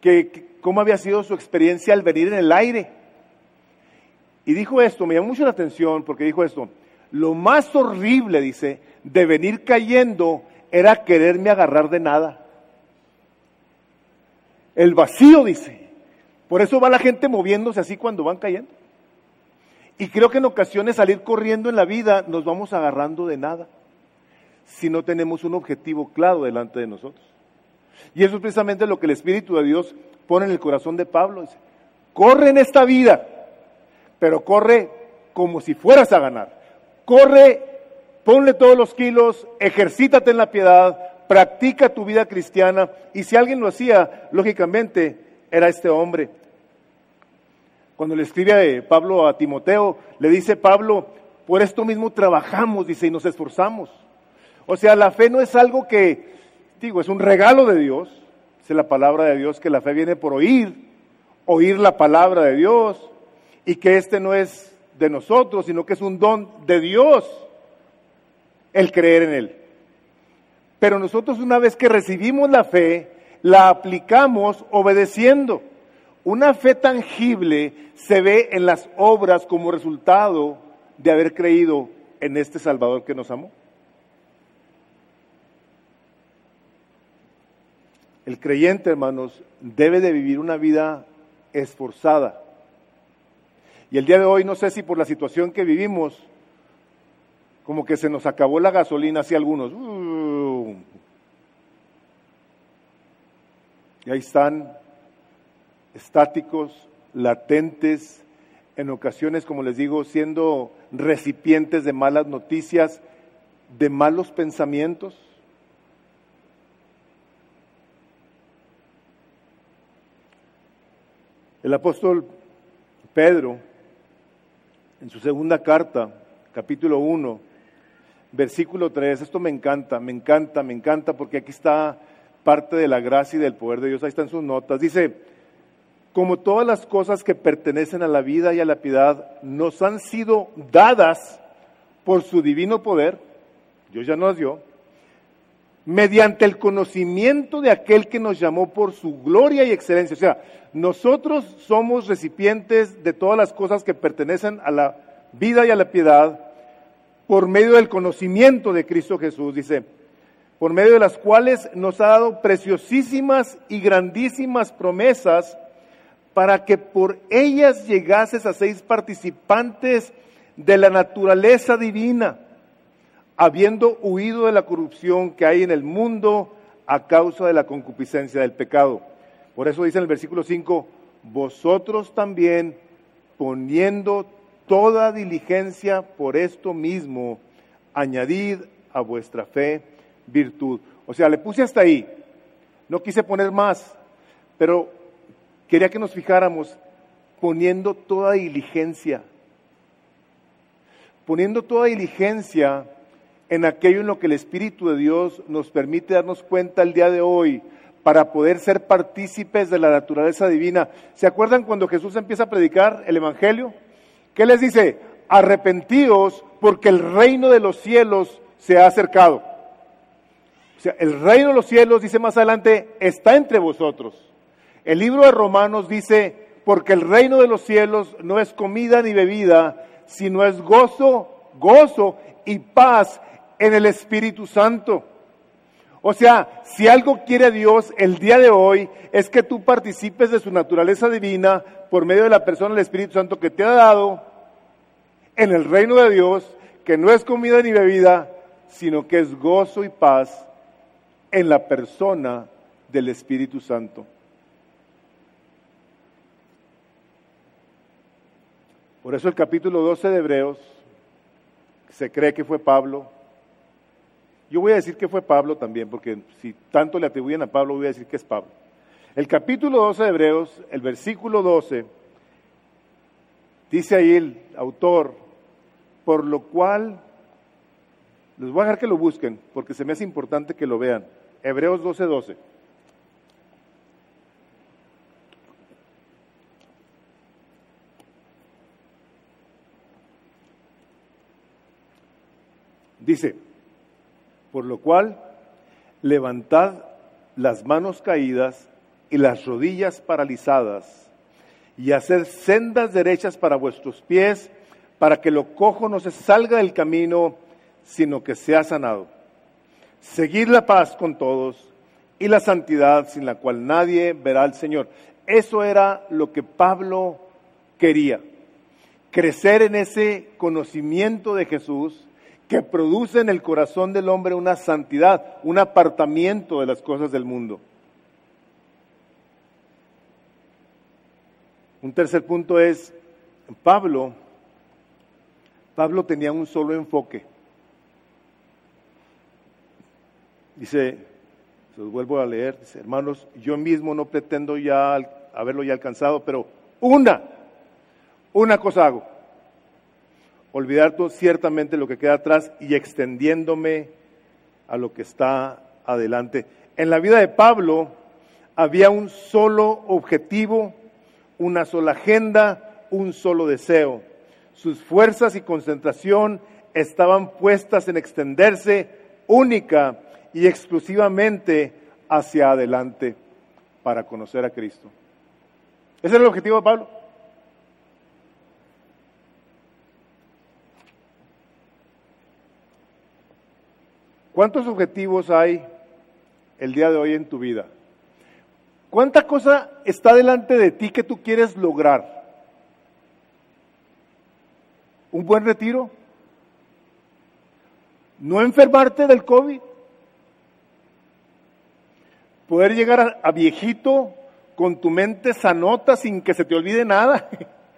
que, cómo había sido su experiencia al venir en el aire. Y dijo esto, me llamó mucho la atención porque dijo esto, lo más horrible, dice, de venir cayendo era quererme agarrar de nada. El vacío, dice. Por eso va la gente moviéndose así cuando van cayendo. Y creo que en ocasiones salir corriendo en la vida nos vamos agarrando de nada si no tenemos un objetivo claro delante de nosotros. Y eso es precisamente lo que el Espíritu de Dios pone en el corazón de Pablo. Dice, corre en esta vida, pero corre como si fueras a ganar. Corre, ponle todos los kilos, ejercítate en la piedad, practica tu vida cristiana. Y si alguien lo hacía, lógicamente era este hombre. Cuando le escribe Pablo a Timoteo, le dice Pablo, por esto mismo trabajamos, dice, y nos esforzamos. O sea, la fe no es algo que, digo, es un regalo de Dios, es la palabra de Dios, que la fe viene por oír, oír la palabra de Dios, y que este no es de nosotros, sino que es un don de Dios el creer en Él. Pero nosotros una vez que recibimos la fe, la aplicamos obedeciendo. Una fe tangible se ve en las obras como resultado de haber creído en este Salvador que nos amó. El creyente, hermanos, debe de vivir una vida esforzada. Y el día de hoy, no sé si por la situación que vivimos, como que se nos acabó la gasolina hacia algunos. Y ahí están estáticos, latentes, en ocasiones, como les digo, siendo recipientes de malas noticias, de malos pensamientos. El apóstol Pedro, en su segunda carta, capítulo 1, versículo 3, esto me encanta, me encanta, me encanta, porque aquí está parte de la gracia y del poder de Dios, ahí están sus notas. Dice, como todas las cosas que pertenecen a la vida y a la piedad nos han sido dadas por su divino poder, Dios ya nos dio, mediante el conocimiento de aquel que nos llamó por su gloria y excelencia. O sea, nosotros somos recipientes de todas las cosas que pertenecen a la vida y a la piedad por medio del conocimiento de Cristo Jesús, dice, por medio de las cuales nos ha dado preciosísimas y grandísimas promesas para que por ellas llegases a seis participantes de la naturaleza divina, habiendo huido de la corrupción que hay en el mundo a causa de la concupiscencia del pecado. Por eso dice en el versículo 5, vosotros también poniendo toda diligencia por esto mismo, añadid a vuestra fe virtud. O sea, le puse hasta ahí. No quise poner más, pero quería que nos fijáramos poniendo toda diligencia, poniendo toda diligencia en aquello en lo que el Espíritu de Dios nos permite darnos cuenta el día de hoy para poder ser partícipes de la naturaleza divina. ¿Se acuerdan cuando Jesús empieza a predicar el Evangelio? ¿Qué les dice? Arrepentíos porque el reino de los cielos se ha acercado. O sea, el reino de los cielos, dice más adelante, está entre vosotros. El libro de Romanos dice, porque el reino de los cielos no es comida ni bebida, sino es gozo, gozo y paz en el Espíritu Santo. O sea, si algo quiere Dios el día de hoy es que tú participes de su naturaleza divina por medio de la persona del Espíritu Santo que te ha dado en el reino de Dios, que no es comida ni bebida, sino que es gozo y paz en la persona del Espíritu Santo. Por eso el capítulo 12 de Hebreos se cree que fue Pablo. Yo voy a decir que fue Pablo también, porque si tanto le atribuyen a Pablo, voy a decir que es Pablo. El capítulo 12 de Hebreos, el versículo 12, dice ahí el autor, por lo cual, les voy a dejar que lo busquen, porque se me hace importante que lo vean. Hebreos 12, 12. Dice, por lo cual, levantad las manos caídas y las rodillas paralizadas, y haced sendas derechas para vuestros pies, para que lo cojo no se salga del camino, sino que sea sanado. Seguid la paz con todos y la santidad sin la cual nadie verá al Señor. Eso era lo que Pablo quería, crecer en ese conocimiento de Jesús que produce en el corazón del hombre una santidad, un apartamiento de las cosas del mundo. Un tercer punto es, Pablo, Pablo tenía un solo enfoque. Dice, se los vuelvo a leer, dice, hermanos, yo mismo no pretendo ya haberlo ya alcanzado, pero una, una cosa hago olvidar ciertamente lo que queda atrás y extendiéndome a lo que está adelante. En la vida de Pablo había un solo objetivo, una sola agenda, un solo deseo. Sus fuerzas y concentración estaban puestas en extenderse única y exclusivamente hacia adelante para conocer a Cristo. Ese era el objetivo de Pablo. ¿Cuántos objetivos hay el día de hoy en tu vida? ¿Cuánta cosa está delante de ti que tú quieres lograr? ¿Un buen retiro? ¿No enfermarte del COVID? ¿Poder llegar a, viejito con tu mente sanota sin que se te olvide nada?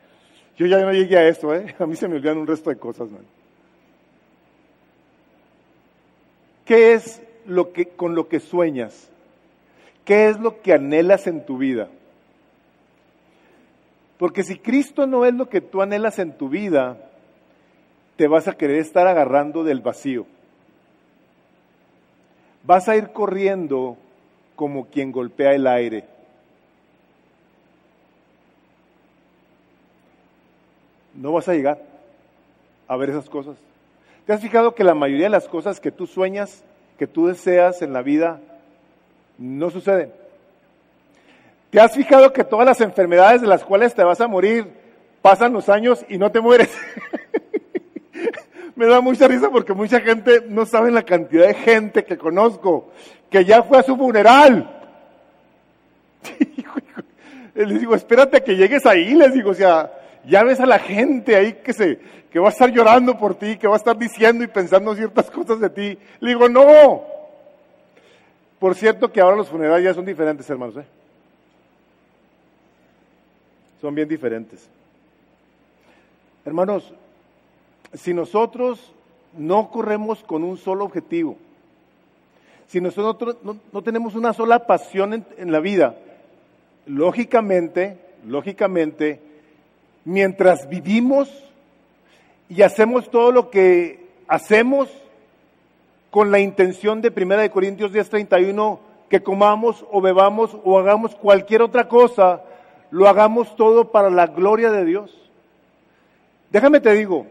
Yo ya no llegué a eso, ¿eh? A mí se me olvidan un resto de cosas, man. ¿Qué es lo que, con lo que sueñas? ¿Qué es lo que anhelas en tu vida? Porque si Cristo no es lo que tú anhelas en tu vida, te vas a querer estar agarrando del vacío. Vas a ir corriendo como quien golpea el aire. No vas a llegar a ver esas cosas. ¿Te has fijado que la mayoría de las cosas que tú sueñas, que tú deseas en la vida, no suceden? ¿Te has fijado que todas las enfermedades de las cuales te vas a morir pasan los años y no te mueres? Me da mucha risa porque mucha gente no sabe la cantidad de gente que conozco que ya fue a su funeral. Les digo, espérate que llegues ahí, les digo, o sea, ya ves a la gente ahí que se, que va a estar llorando por ti, que va a estar diciendo y pensando ciertas cosas de ti. Le digo, no. Por cierto que ahora los funerales ya son diferentes, hermanos. ¿eh? Son bien diferentes. Hermanos, si nosotros no corremos con un solo objetivo, si nosotros no, tenemos una sola pasión en la vida, lógicamente, lógicamente, mientras vivimos y hacemos todo lo que hacemos con la intención de 1 Corintios 10:31, que comamos o bebamos o hagamos cualquier otra cosa, lo hagamos todo para la gloria de Dios. Déjame te digo,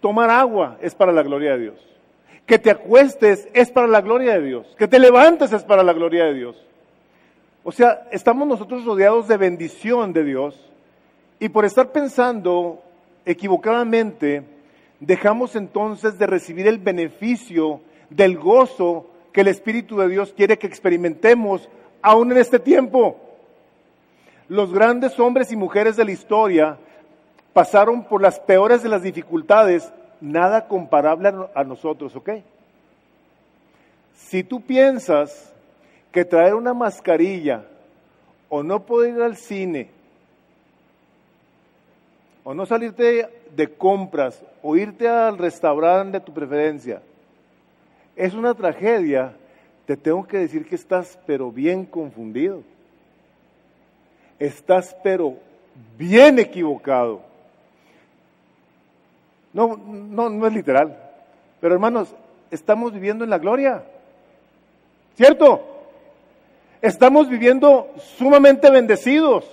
tomar agua es para la gloria de Dios. Que te acuestes es para la gloria de Dios. Que te levantes es para la gloria de Dios. O sea, estamos nosotros rodeados de bendición de Dios y por estar pensando equivocadamente, dejamos entonces de recibir el beneficio del gozo que el Espíritu de Dios quiere que experimentemos aún en este tiempo. Los grandes hombres y mujeres de la historia pasaron por las peores de las dificultades, nada comparable a nosotros, ¿ok? Si tú piensas que traer una mascarilla o no poder ir al cine o no salirte de compras, o irte al restaurante de tu preferencia, es una tragedia, te tengo que decir que estás pero bien confundido. Estás pero bien equivocado. No, no, no es literal. Pero hermanos, estamos viviendo en la gloria. ¿Cierto? Estamos viviendo sumamente bendecidos.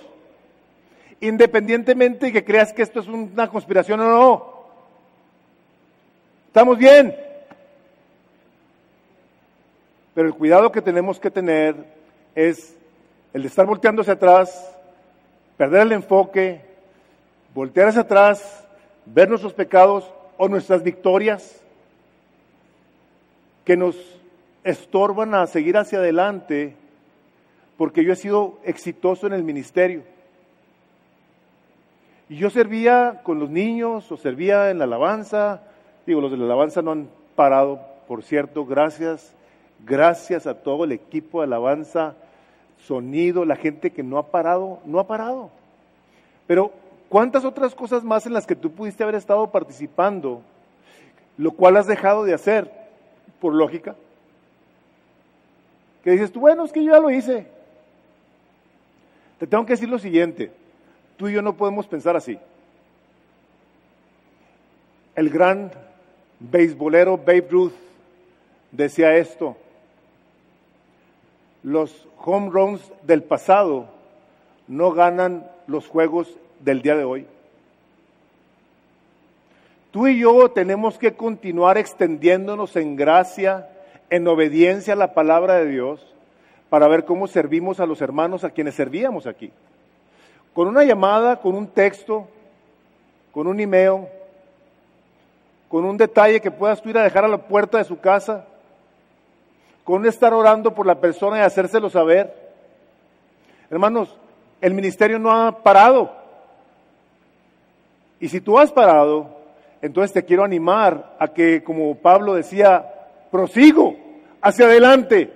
Independientemente de que creas que esto es una conspiración o no. Estamos bien. Pero el cuidado que tenemos que tener es el de estar volteando hacia atrás, perder el enfoque, voltear hacia atrás, ver nuestros pecados o nuestras victorias que nos estorban a seguir hacia adelante porque yo he sido exitoso en el ministerio. Y yo servía con los niños o servía en la alabanza. Digo, los de la alabanza no han parado, por cierto, gracias Gracias a todo el equipo de alabanza, sonido, la gente que no ha parado, no ha parado. Pero, ¿cuántas otras cosas más en las que tú pudiste haber estado participando, lo cual has dejado de hacer, por lógica? Que dices tú, bueno, es que yo ya lo hice. Te tengo que decir lo siguiente, tú y yo no podemos pensar así. El gran beisbolero Babe Ruth decía esto, los home runs del pasado no ganan los juegos del día de hoy. Tú y yo tenemos que continuar extendiéndonos en gracia, en obediencia a la palabra de Dios, para ver cómo servimos a los hermanos a quienes servíamos aquí. Con una llamada, con un texto, con un email, con un detalle que puedas tú ir a dejar a la puerta de su casa, con estar orando por la persona y hacérselo saber. Hermanos, el ministerio no ha parado. Y si tú has parado, entonces te quiero animar a que, como Pablo decía, prosigo hacia adelante.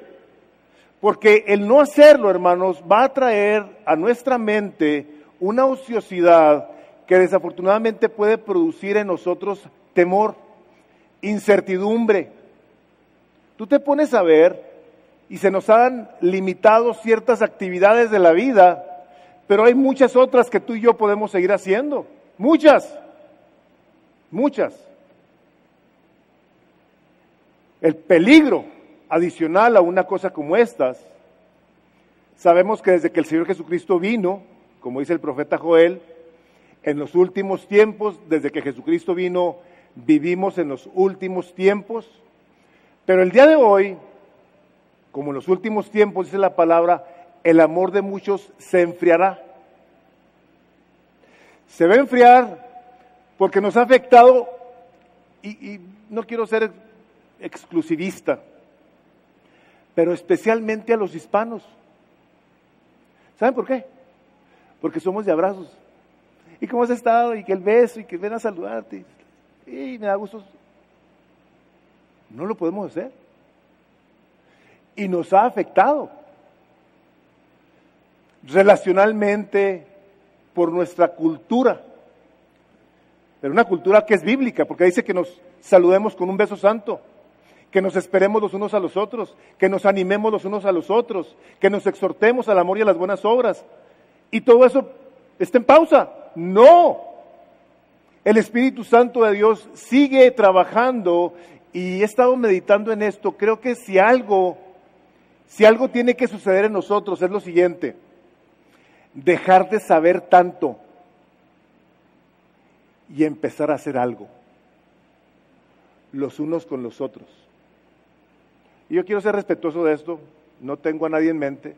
Porque el no hacerlo, hermanos, va a traer a nuestra mente una ociosidad que desafortunadamente puede producir en nosotros temor, incertidumbre, Tú te pones a ver y se nos han limitado ciertas actividades de la vida, pero hay muchas otras que tú y yo podemos seguir haciendo. Muchas, muchas. El peligro adicional a una cosa como estas, sabemos que desde que el Señor Jesucristo vino, como dice el profeta Joel, en los últimos tiempos, desde que Jesucristo vino, vivimos en los últimos tiempos. Pero el día de hoy, como en los últimos tiempos dice la palabra, el amor de muchos se enfriará. Se va a enfriar porque nos ha afectado, y, no quiero ser exclusivista, pero especialmente a los hispanos. ¿Saben por qué? Porque somos de abrazos. ¿Y cómo has estado? Y que el beso, y que ven a saludarte. Y me da gusto no lo podemos hacer. Y nos ha afectado relacionalmente por nuestra cultura. Pero una cultura que es bíblica, porque dice que nos saludemos con un beso santo, que nos esperemos los unos a los otros, que nos animemos los unos a los otros, que nos exhortemos al amor y a las buenas obras. Y todo eso está en pausa. No. El Espíritu Santo de Dios sigue trabajando y he estado meditando en esto, creo que si algo, si algo tiene que suceder en nosotros es lo siguiente, dejar de saber tanto y empezar a hacer algo, los unos con los otros. Y yo quiero ser respetuoso de esto, no tengo a nadie en mente,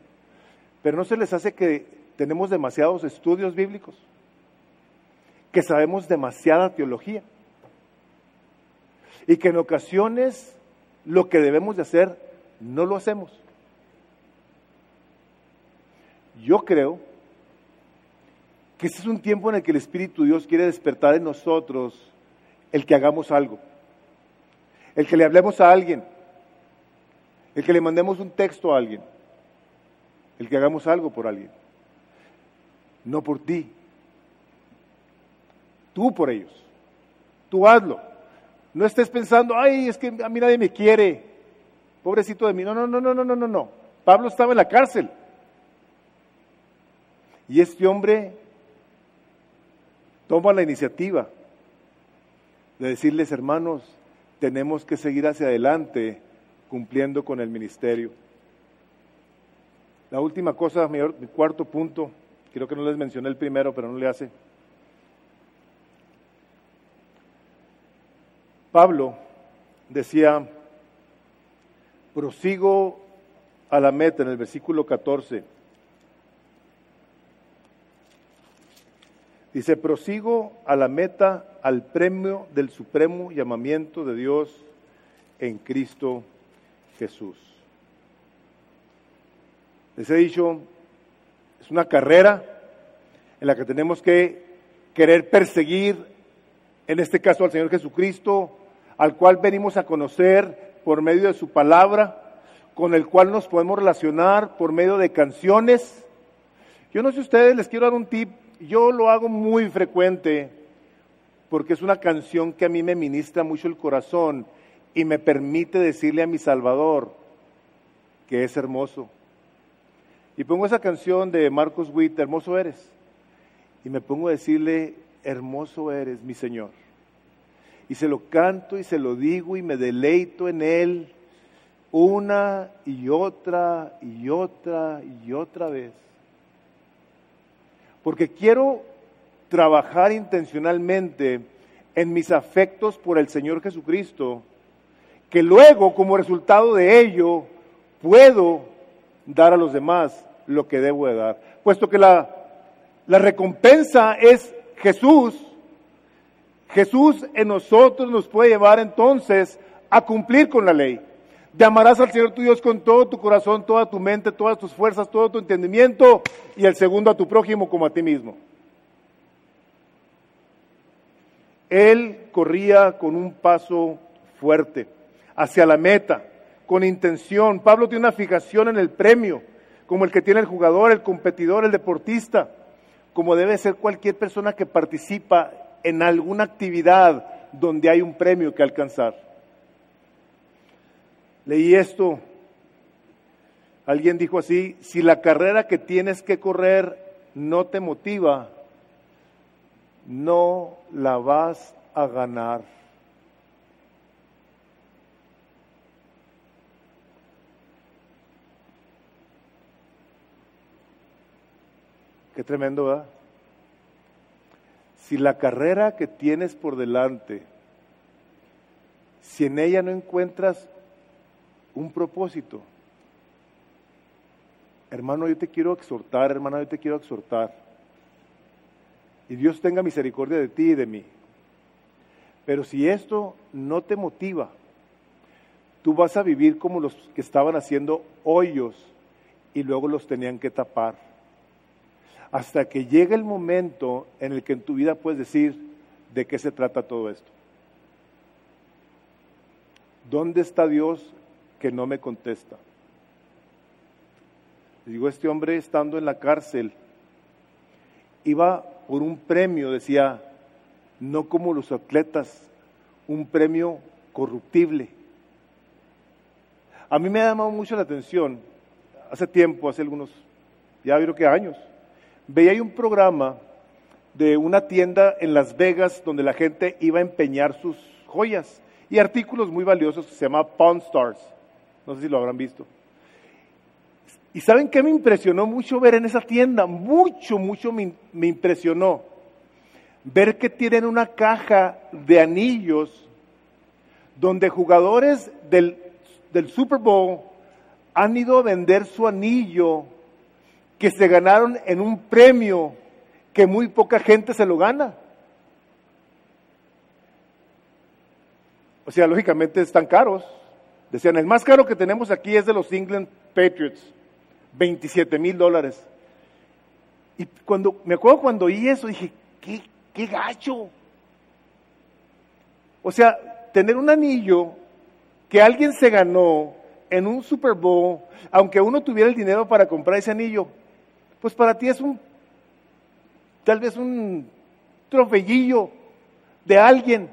pero no se les hace que tenemos demasiados estudios bíblicos, que sabemos demasiada teología y que en ocasiones lo que debemos de hacer no lo hacemos. Yo creo que este es un tiempo en el que el Espíritu Dios quiere despertar en nosotros el que hagamos algo, el que le hablemos a alguien, el que le mandemos un texto a alguien, el que hagamos algo por alguien, no por ti, tú por ellos. Tú hazlo. No estés pensando, ay, es que a mí nadie me quiere. Pobrecito de mí. No, no, no, no, no, no, no, no. Pablo estaba en la cárcel. Y este hombre toma la iniciativa de decirles, hermanos, tenemos que seguir hacia adelante cumpliendo con el ministerio. La última cosa, mi, cuarto punto, creo que no les mencioné el primero, pero no le hace. Pablo decía, prosigo a la meta en el versículo 14. Dice, prosigo a la meta, al premio del supremo llamamiento de Dios en Cristo Jesús. Les he dicho, es una carrera en la que tenemos que querer perseguir, en este caso al Señor Jesucristo, al cual venimos a conocer por medio de su palabra, con el cual nos podemos relacionar por medio de canciones. Yo no sé ustedes, les quiero dar un tip, yo lo hago muy frecuente porque es una canción que a mí me ministra mucho el corazón y me permite decirle a mi Salvador que es hermoso. Y pongo esa canción de Marcos Witt, Hermoso eres. Y me pongo a decirle, hermoso eres, mi Señor y se lo canto y se lo digo y me deleito en él una y otra y otra y otra vez. Porque quiero trabajar intencionalmente en mis afectos por el Señor Jesucristo, que luego como resultado de ello puedo dar a los demás lo que debo de dar. Puesto que la, la recompensa es Jesús, Jesús en nosotros nos puede llevar entonces a cumplir con la ley. De amarás al Señor tu Dios con todo tu corazón, toda tu mente, todas tus fuerzas, todo tu entendimiento y el segundo a tu prójimo como a ti mismo. Él corría con un paso fuerte hacia la meta, con intención. Pablo tiene una fijación en el premio, como el que tiene el jugador, el competidor, el deportista, como debe ser cualquier persona que participa en alguna actividad donde hay un premio que alcanzar. Leí esto, alguien dijo así, si la carrera que tienes que correr no te motiva, no la vas a ganar. Qué tremendo, ¿verdad? si la carrera que tienes por delante, si en ella no encuentras un propósito, hermano, yo te quiero exhortar, hermana, yo te quiero exhortar. Y Dios tenga misericordia de ti y de mí. Pero si esto no te motiva, tú vas a vivir como los que estaban haciendo hoyos y luego los tenían que tapar hasta que llegue el momento en el que en tu vida puedes decir de qué se trata todo esto. ¿Dónde está Dios que no me contesta? digo, este hombre estando en la cárcel, iba por un premio, decía, no como los atletas, un premio corruptible. A mí me ha llamado mucho la atención, hace tiempo, hace algunos, ya creo que años, veía un programa de una tienda en Las Vegas donde la gente iba a empeñar sus joyas y artículos muy valiosos que se llama Pawn Stars. No sé si lo habrán visto. ¿Y saben qué me impresionó mucho ver en esa tienda? Mucho, mucho me, me impresionó. Ver que tienen una caja de anillos donde jugadores del, del Super Bowl han ido a vender su anillo que se ganaron en un premio que muy poca gente se lo gana. O sea, lógicamente están caros. Decían, el más caro que tenemos aquí es de los England Patriots, 27 mil dólares. Y cuando, me acuerdo cuando oí eso, dije, ¿qué, qué gacho. O sea, tener un anillo que alguien se ganó en un Super Bowl, aunque uno tuviera el dinero para comprar ese anillo, pues para ti es un, tal vez un trofeillo de alguien.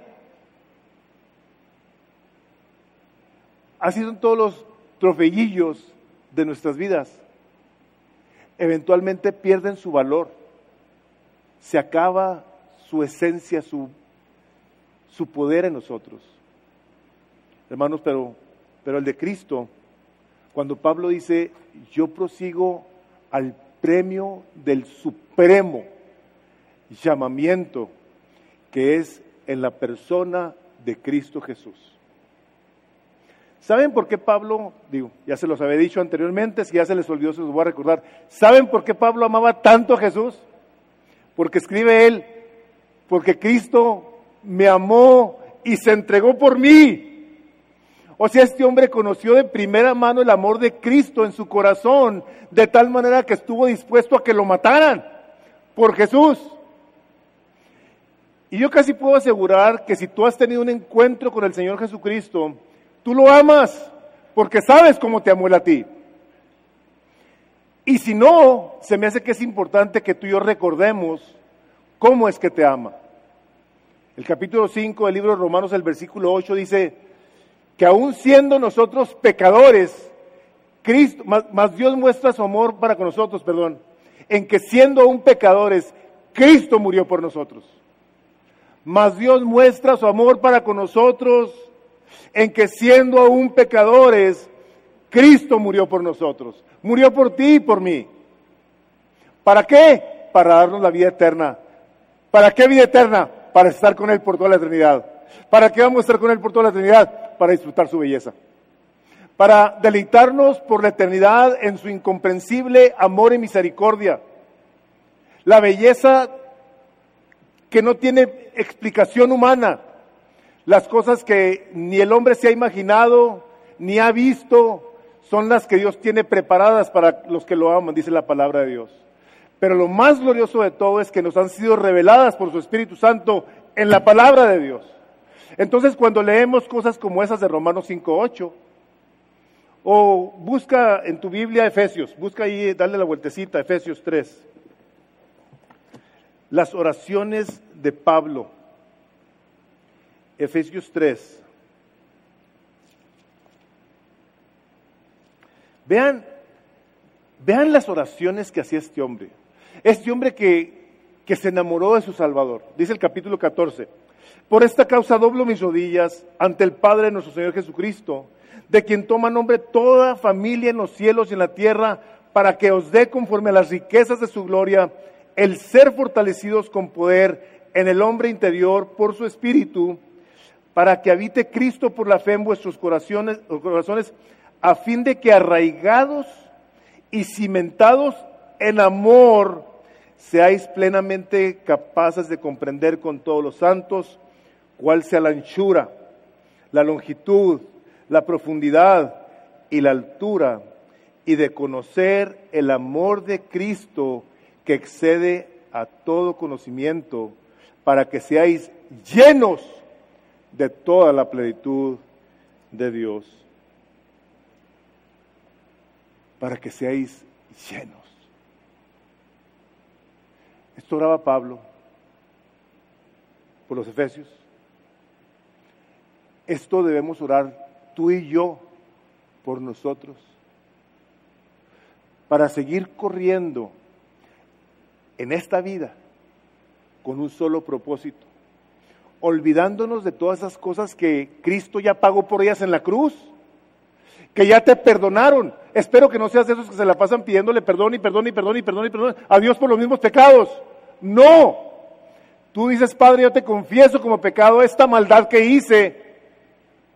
Así son todos los trofeillos de nuestras vidas. Eventualmente pierden su valor. Se acaba su esencia, su, su poder en nosotros. Hermanos, pero, pero el de Cristo, cuando Pablo dice, yo prosigo al premio del supremo llamamiento que es en la persona de Cristo Jesús. ¿Saben por qué Pablo, digo, ya se los había dicho anteriormente, si ya se les olvidó, se los voy a recordar. ¿Saben por qué Pablo amaba tanto a Jesús? Porque escribe él, porque Cristo me amó y se entregó por mí. O sea, este hombre conoció de primera mano el amor de Cristo en su corazón, de tal manera que estuvo dispuesto a que lo mataran por Jesús. Y yo casi puedo asegurar que si tú has tenido un encuentro con el Señor Jesucristo, tú lo amas porque sabes cómo te amó a ti. Y si no, se me hace que es importante que tú y yo recordemos cómo es que te ama. El capítulo 5 del libro de Romanos, el versículo 8 dice que aún siendo nosotros pecadores, Cristo, más, más Dios muestra su amor para con nosotros, perdón, en que siendo aún pecadores, Cristo murió por nosotros. Mas Dios muestra su amor para con nosotros en que siendo aún pecadores, Cristo murió por nosotros. Murió por ti y por mí. ¿Para qué? Para darnos la vida eterna. ¿Para qué vida eterna? Para estar con Él por toda la eternidad. ¿Para qué vamos a estar con Él por toda la eternidad? Para disfrutar su belleza. Para deleitarnos por la eternidad en su incomprensible amor y misericordia. La belleza que no tiene explicación humana. Las cosas que ni el hombre se ha imaginado, ni ha visto, son las que Dios tiene preparadas para los que lo aman, dice la palabra de Dios. Pero lo más glorioso de todo es que nos han sido reveladas por su Espíritu Santo en la palabra de Dios. Entonces, cuando leemos cosas como esas de Romanos 5.8, o busca en tu Biblia Efesios, busca ahí, dale la vueltecita, Efesios 3 las oraciones de Pablo. Efesios 3. Vean, vean las oraciones que hacía este hombre. Este hombre que, que se enamoró de su Salvador. Dice el capítulo 14. Por esta causa doblo mis rodillas ante el Padre de nuestro Señor Jesucristo, de quien toma nombre toda familia en los cielos y en la tierra, para que os dé conforme a las riquezas de su gloria el ser fortalecidos con poder en el hombre interior por su espíritu, para que habite Cristo por la fe en vuestros corazones, corazones a fin de que arraigados y cimentados en amor, seáis plenamente capaces de comprender con todos los santos cuál sea la anchura, la longitud, la profundidad y la altura, y de conocer el amor de Cristo que excede a todo conocimiento, para que seáis llenos de toda la plenitud de Dios. Para que seáis llenos. Esto oraba Pablo por los Efesios. Esto debemos orar tú y yo por nosotros. Para seguir corriendo en esta vida con un solo propósito, olvidándonos de todas esas cosas que Cristo ya pagó por ellas en la cruz, que ya te perdonaron. Espero que no seas de esos que se la pasan pidiéndole perdón y perdón y perdón y perdón y perdón a Dios por los mismos pecados. No. Tú dices, Padre, yo te confieso como pecado esta maldad que hice.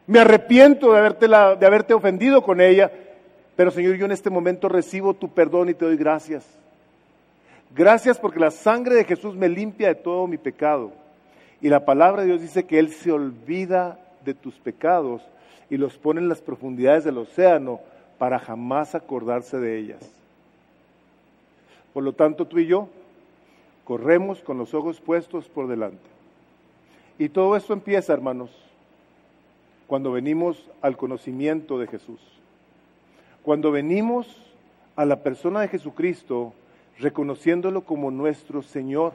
Me arrepiento de haberte, de haberte ofendido con ella. Pero Señor, yo en este momento recibo tu perdón y te doy gracias. Gracias porque la sangre de Jesús me limpia de todo mi pecado. Y la palabra de Dios dice que Él se olvida de tus pecados y los pone en las profundidades del océano para jamás acordarse de ellas. Por lo tanto, tú y yo corremos con los ojos puestos por delante. Y todo esto empieza, hermanos, cuando venimos al conocimiento de Jesús. Cuando venimos a la persona de Jesucristo, reconociéndolo como nuestro Señor,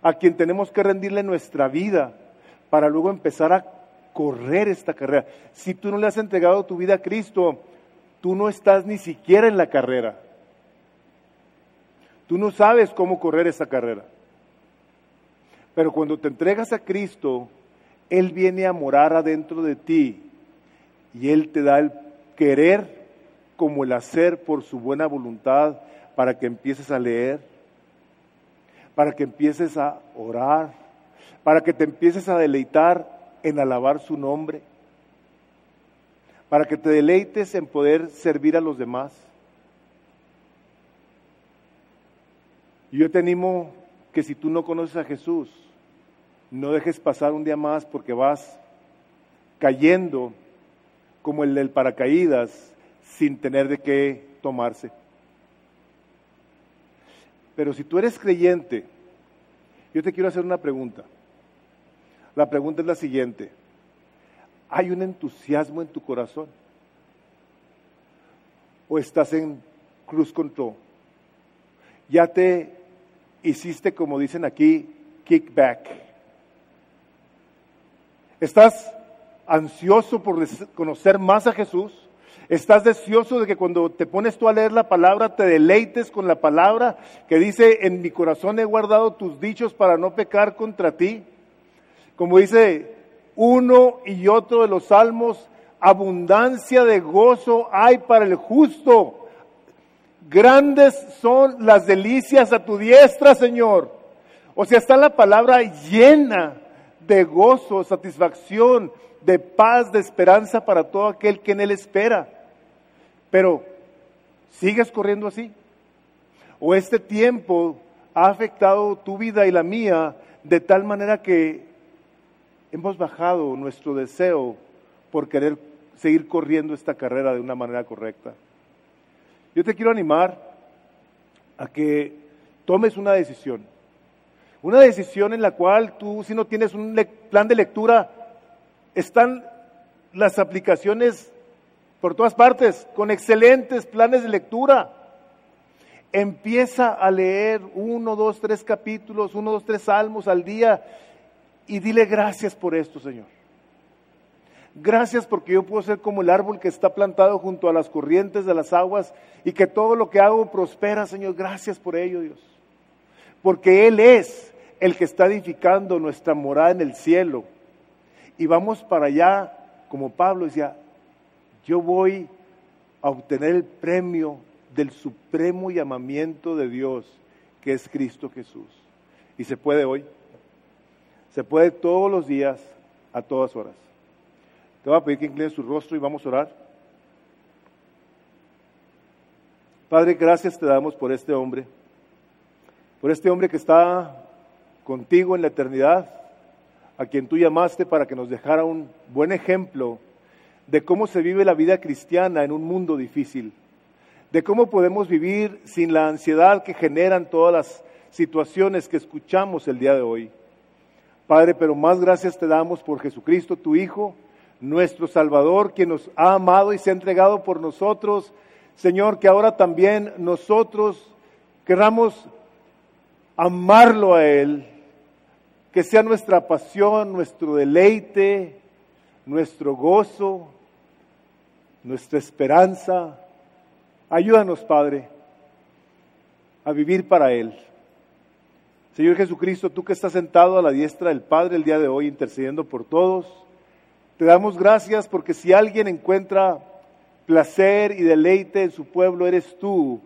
a quien tenemos que rendirle nuestra vida, para luego empezar a correr esta carrera. Si tú no le has entregado tu vida a Cristo, tú no estás ni siquiera en la carrera. Tú no sabes cómo correr esta carrera. Pero cuando te entregas a Cristo, Él viene a morar adentro de ti y Él te da el querer como el hacer por su buena voluntad para que empieces a leer, para que empieces a orar, para que te empieces a deleitar en alabar su nombre, para que te deleites en poder servir a los demás. Yo te animo que si tú no conoces a Jesús, no dejes pasar un día más porque vas cayendo como el del paracaídas sin tener de qué tomarse. Pero si tú eres creyente, yo te quiero hacer una pregunta. La pregunta es la siguiente. ¿Hay un entusiasmo en tu corazón? ¿O estás en cruz control? Ya te hiciste, como dicen aquí, kickback. ¿Estás ansioso por conocer más a Jesús? ¿Estás deseoso de que cuando te pones tú a leer la palabra te deleites con la palabra que dice, en mi corazón he guardado tus dichos para no pecar contra ti? Como dice uno y otro de los salmos, abundancia de gozo hay para el justo Grandes son las delicias a tu diestra, Señor. O sea, está la palabra llena de gozo, satisfacción, de paz, de esperanza para todo aquel que en Él espera. Pero, ¿sigues corriendo así? ¿O este tiempo ha afectado tu vida y la mía de tal manera que hemos bajado nuestro deseo por querer seguir corriendo esta carrera de una manera correcta? Yo te quiero animar a que tomes una decisión. Una decisión en la cual tú, si no tienes un plan de lectura, están las aplicaciones por todas partes, con excelentes planes de lectura. Empieza a leer uno, dos, tres capítulos, uno, dos, tres salmos al día y dile gracias por esto, Señor. Gracias porque yo puedo ser como el árbol que está plantado junto a las corrientes de las aguas y que todo lo que hago prospera, Señor. Gracias por ello, Dios. Porque Él es el que está edificando nuestra morada en el cielo. Y vamos para allá, como Pablo decía, yo voy a obtener el premio del supremo llamamiento de Dios, que es Cristo Jesús. Y se puede hoy. Se puede todos los días, a todas horas. Te voy a pedir que inclines su rostro y vamos a orar. Padre, gracias te damos por este hombre, por este hombre que está contigo en la eternidad, a quien tú llamaste para que nos dejara un buen ejemplo de cómo se vive la vida cristiana en un mundo difícil, de cómo podemos vivir sin la ansiedad que generan todas las situaciones que escuchamos el día de hoy. Padre, pero más gracias te damos por Jesucristo, tu Hijo, nuestro Salvador, quien nos ha amado y se ha entregado por nosotros. Señor, que ahora también nosotros queramos amarlo a Él, que sea nuestra pasión, nuestro deleite, nuestro gozo, nuestra esperanza. Ayúdanos, Padre, a vivir para Él. Señor Jesucristo, tú que estás sentado a la diestra del Padre el día de hoy, intercediendo por todos, te damos gracias porque si alguien encuentra placer y deleite en su pueblo, eres tú,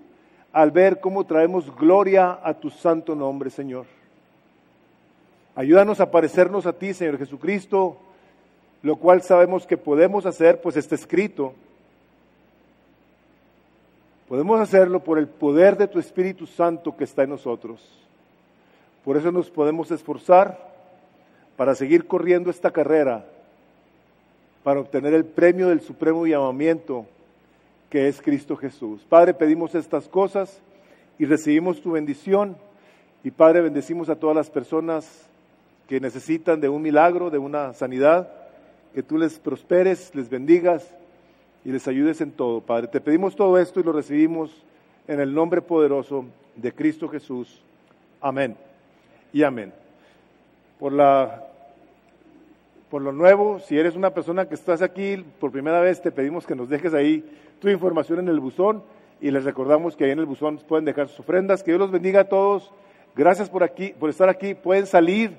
al ver cómo traemos gloria a tu santo nombre, Señor. Ayúdanos a parecernos a ti, Señor Jesucristo, lo cual sabemos que podemos hacer, pues está escrito. Podemos hacerlo por el poder de tu Espíritu Santo que está en nosotros. Por eso nos podemos esforzar para seguir corriendo esta carrera para obtener el premio del supremo llamamiento que es Cristo Jesús. Padre, pedimos estas cosas y recibimos tu bendición. Y Padre, bendecimos a todas las personas que necesitan de un milagro, de una sanidad, que tú les prosperes, les bendigas y les ayudes en todo. Padre, te pedimos todo esto y lo recibimos en el nombre poderoso de Cristo Jesús. Amén y amén. Por la por lo nuevo. Si eres una persona que estás aquí por primera vez, te pedimos que nos dejes ahí tu información en el buzón y les recordamos que ahí en el buzón pueden dejar sus ofrendas. Que Dios los bendiga a todos. Gracias por aquí, por estar aquí. Pueden salir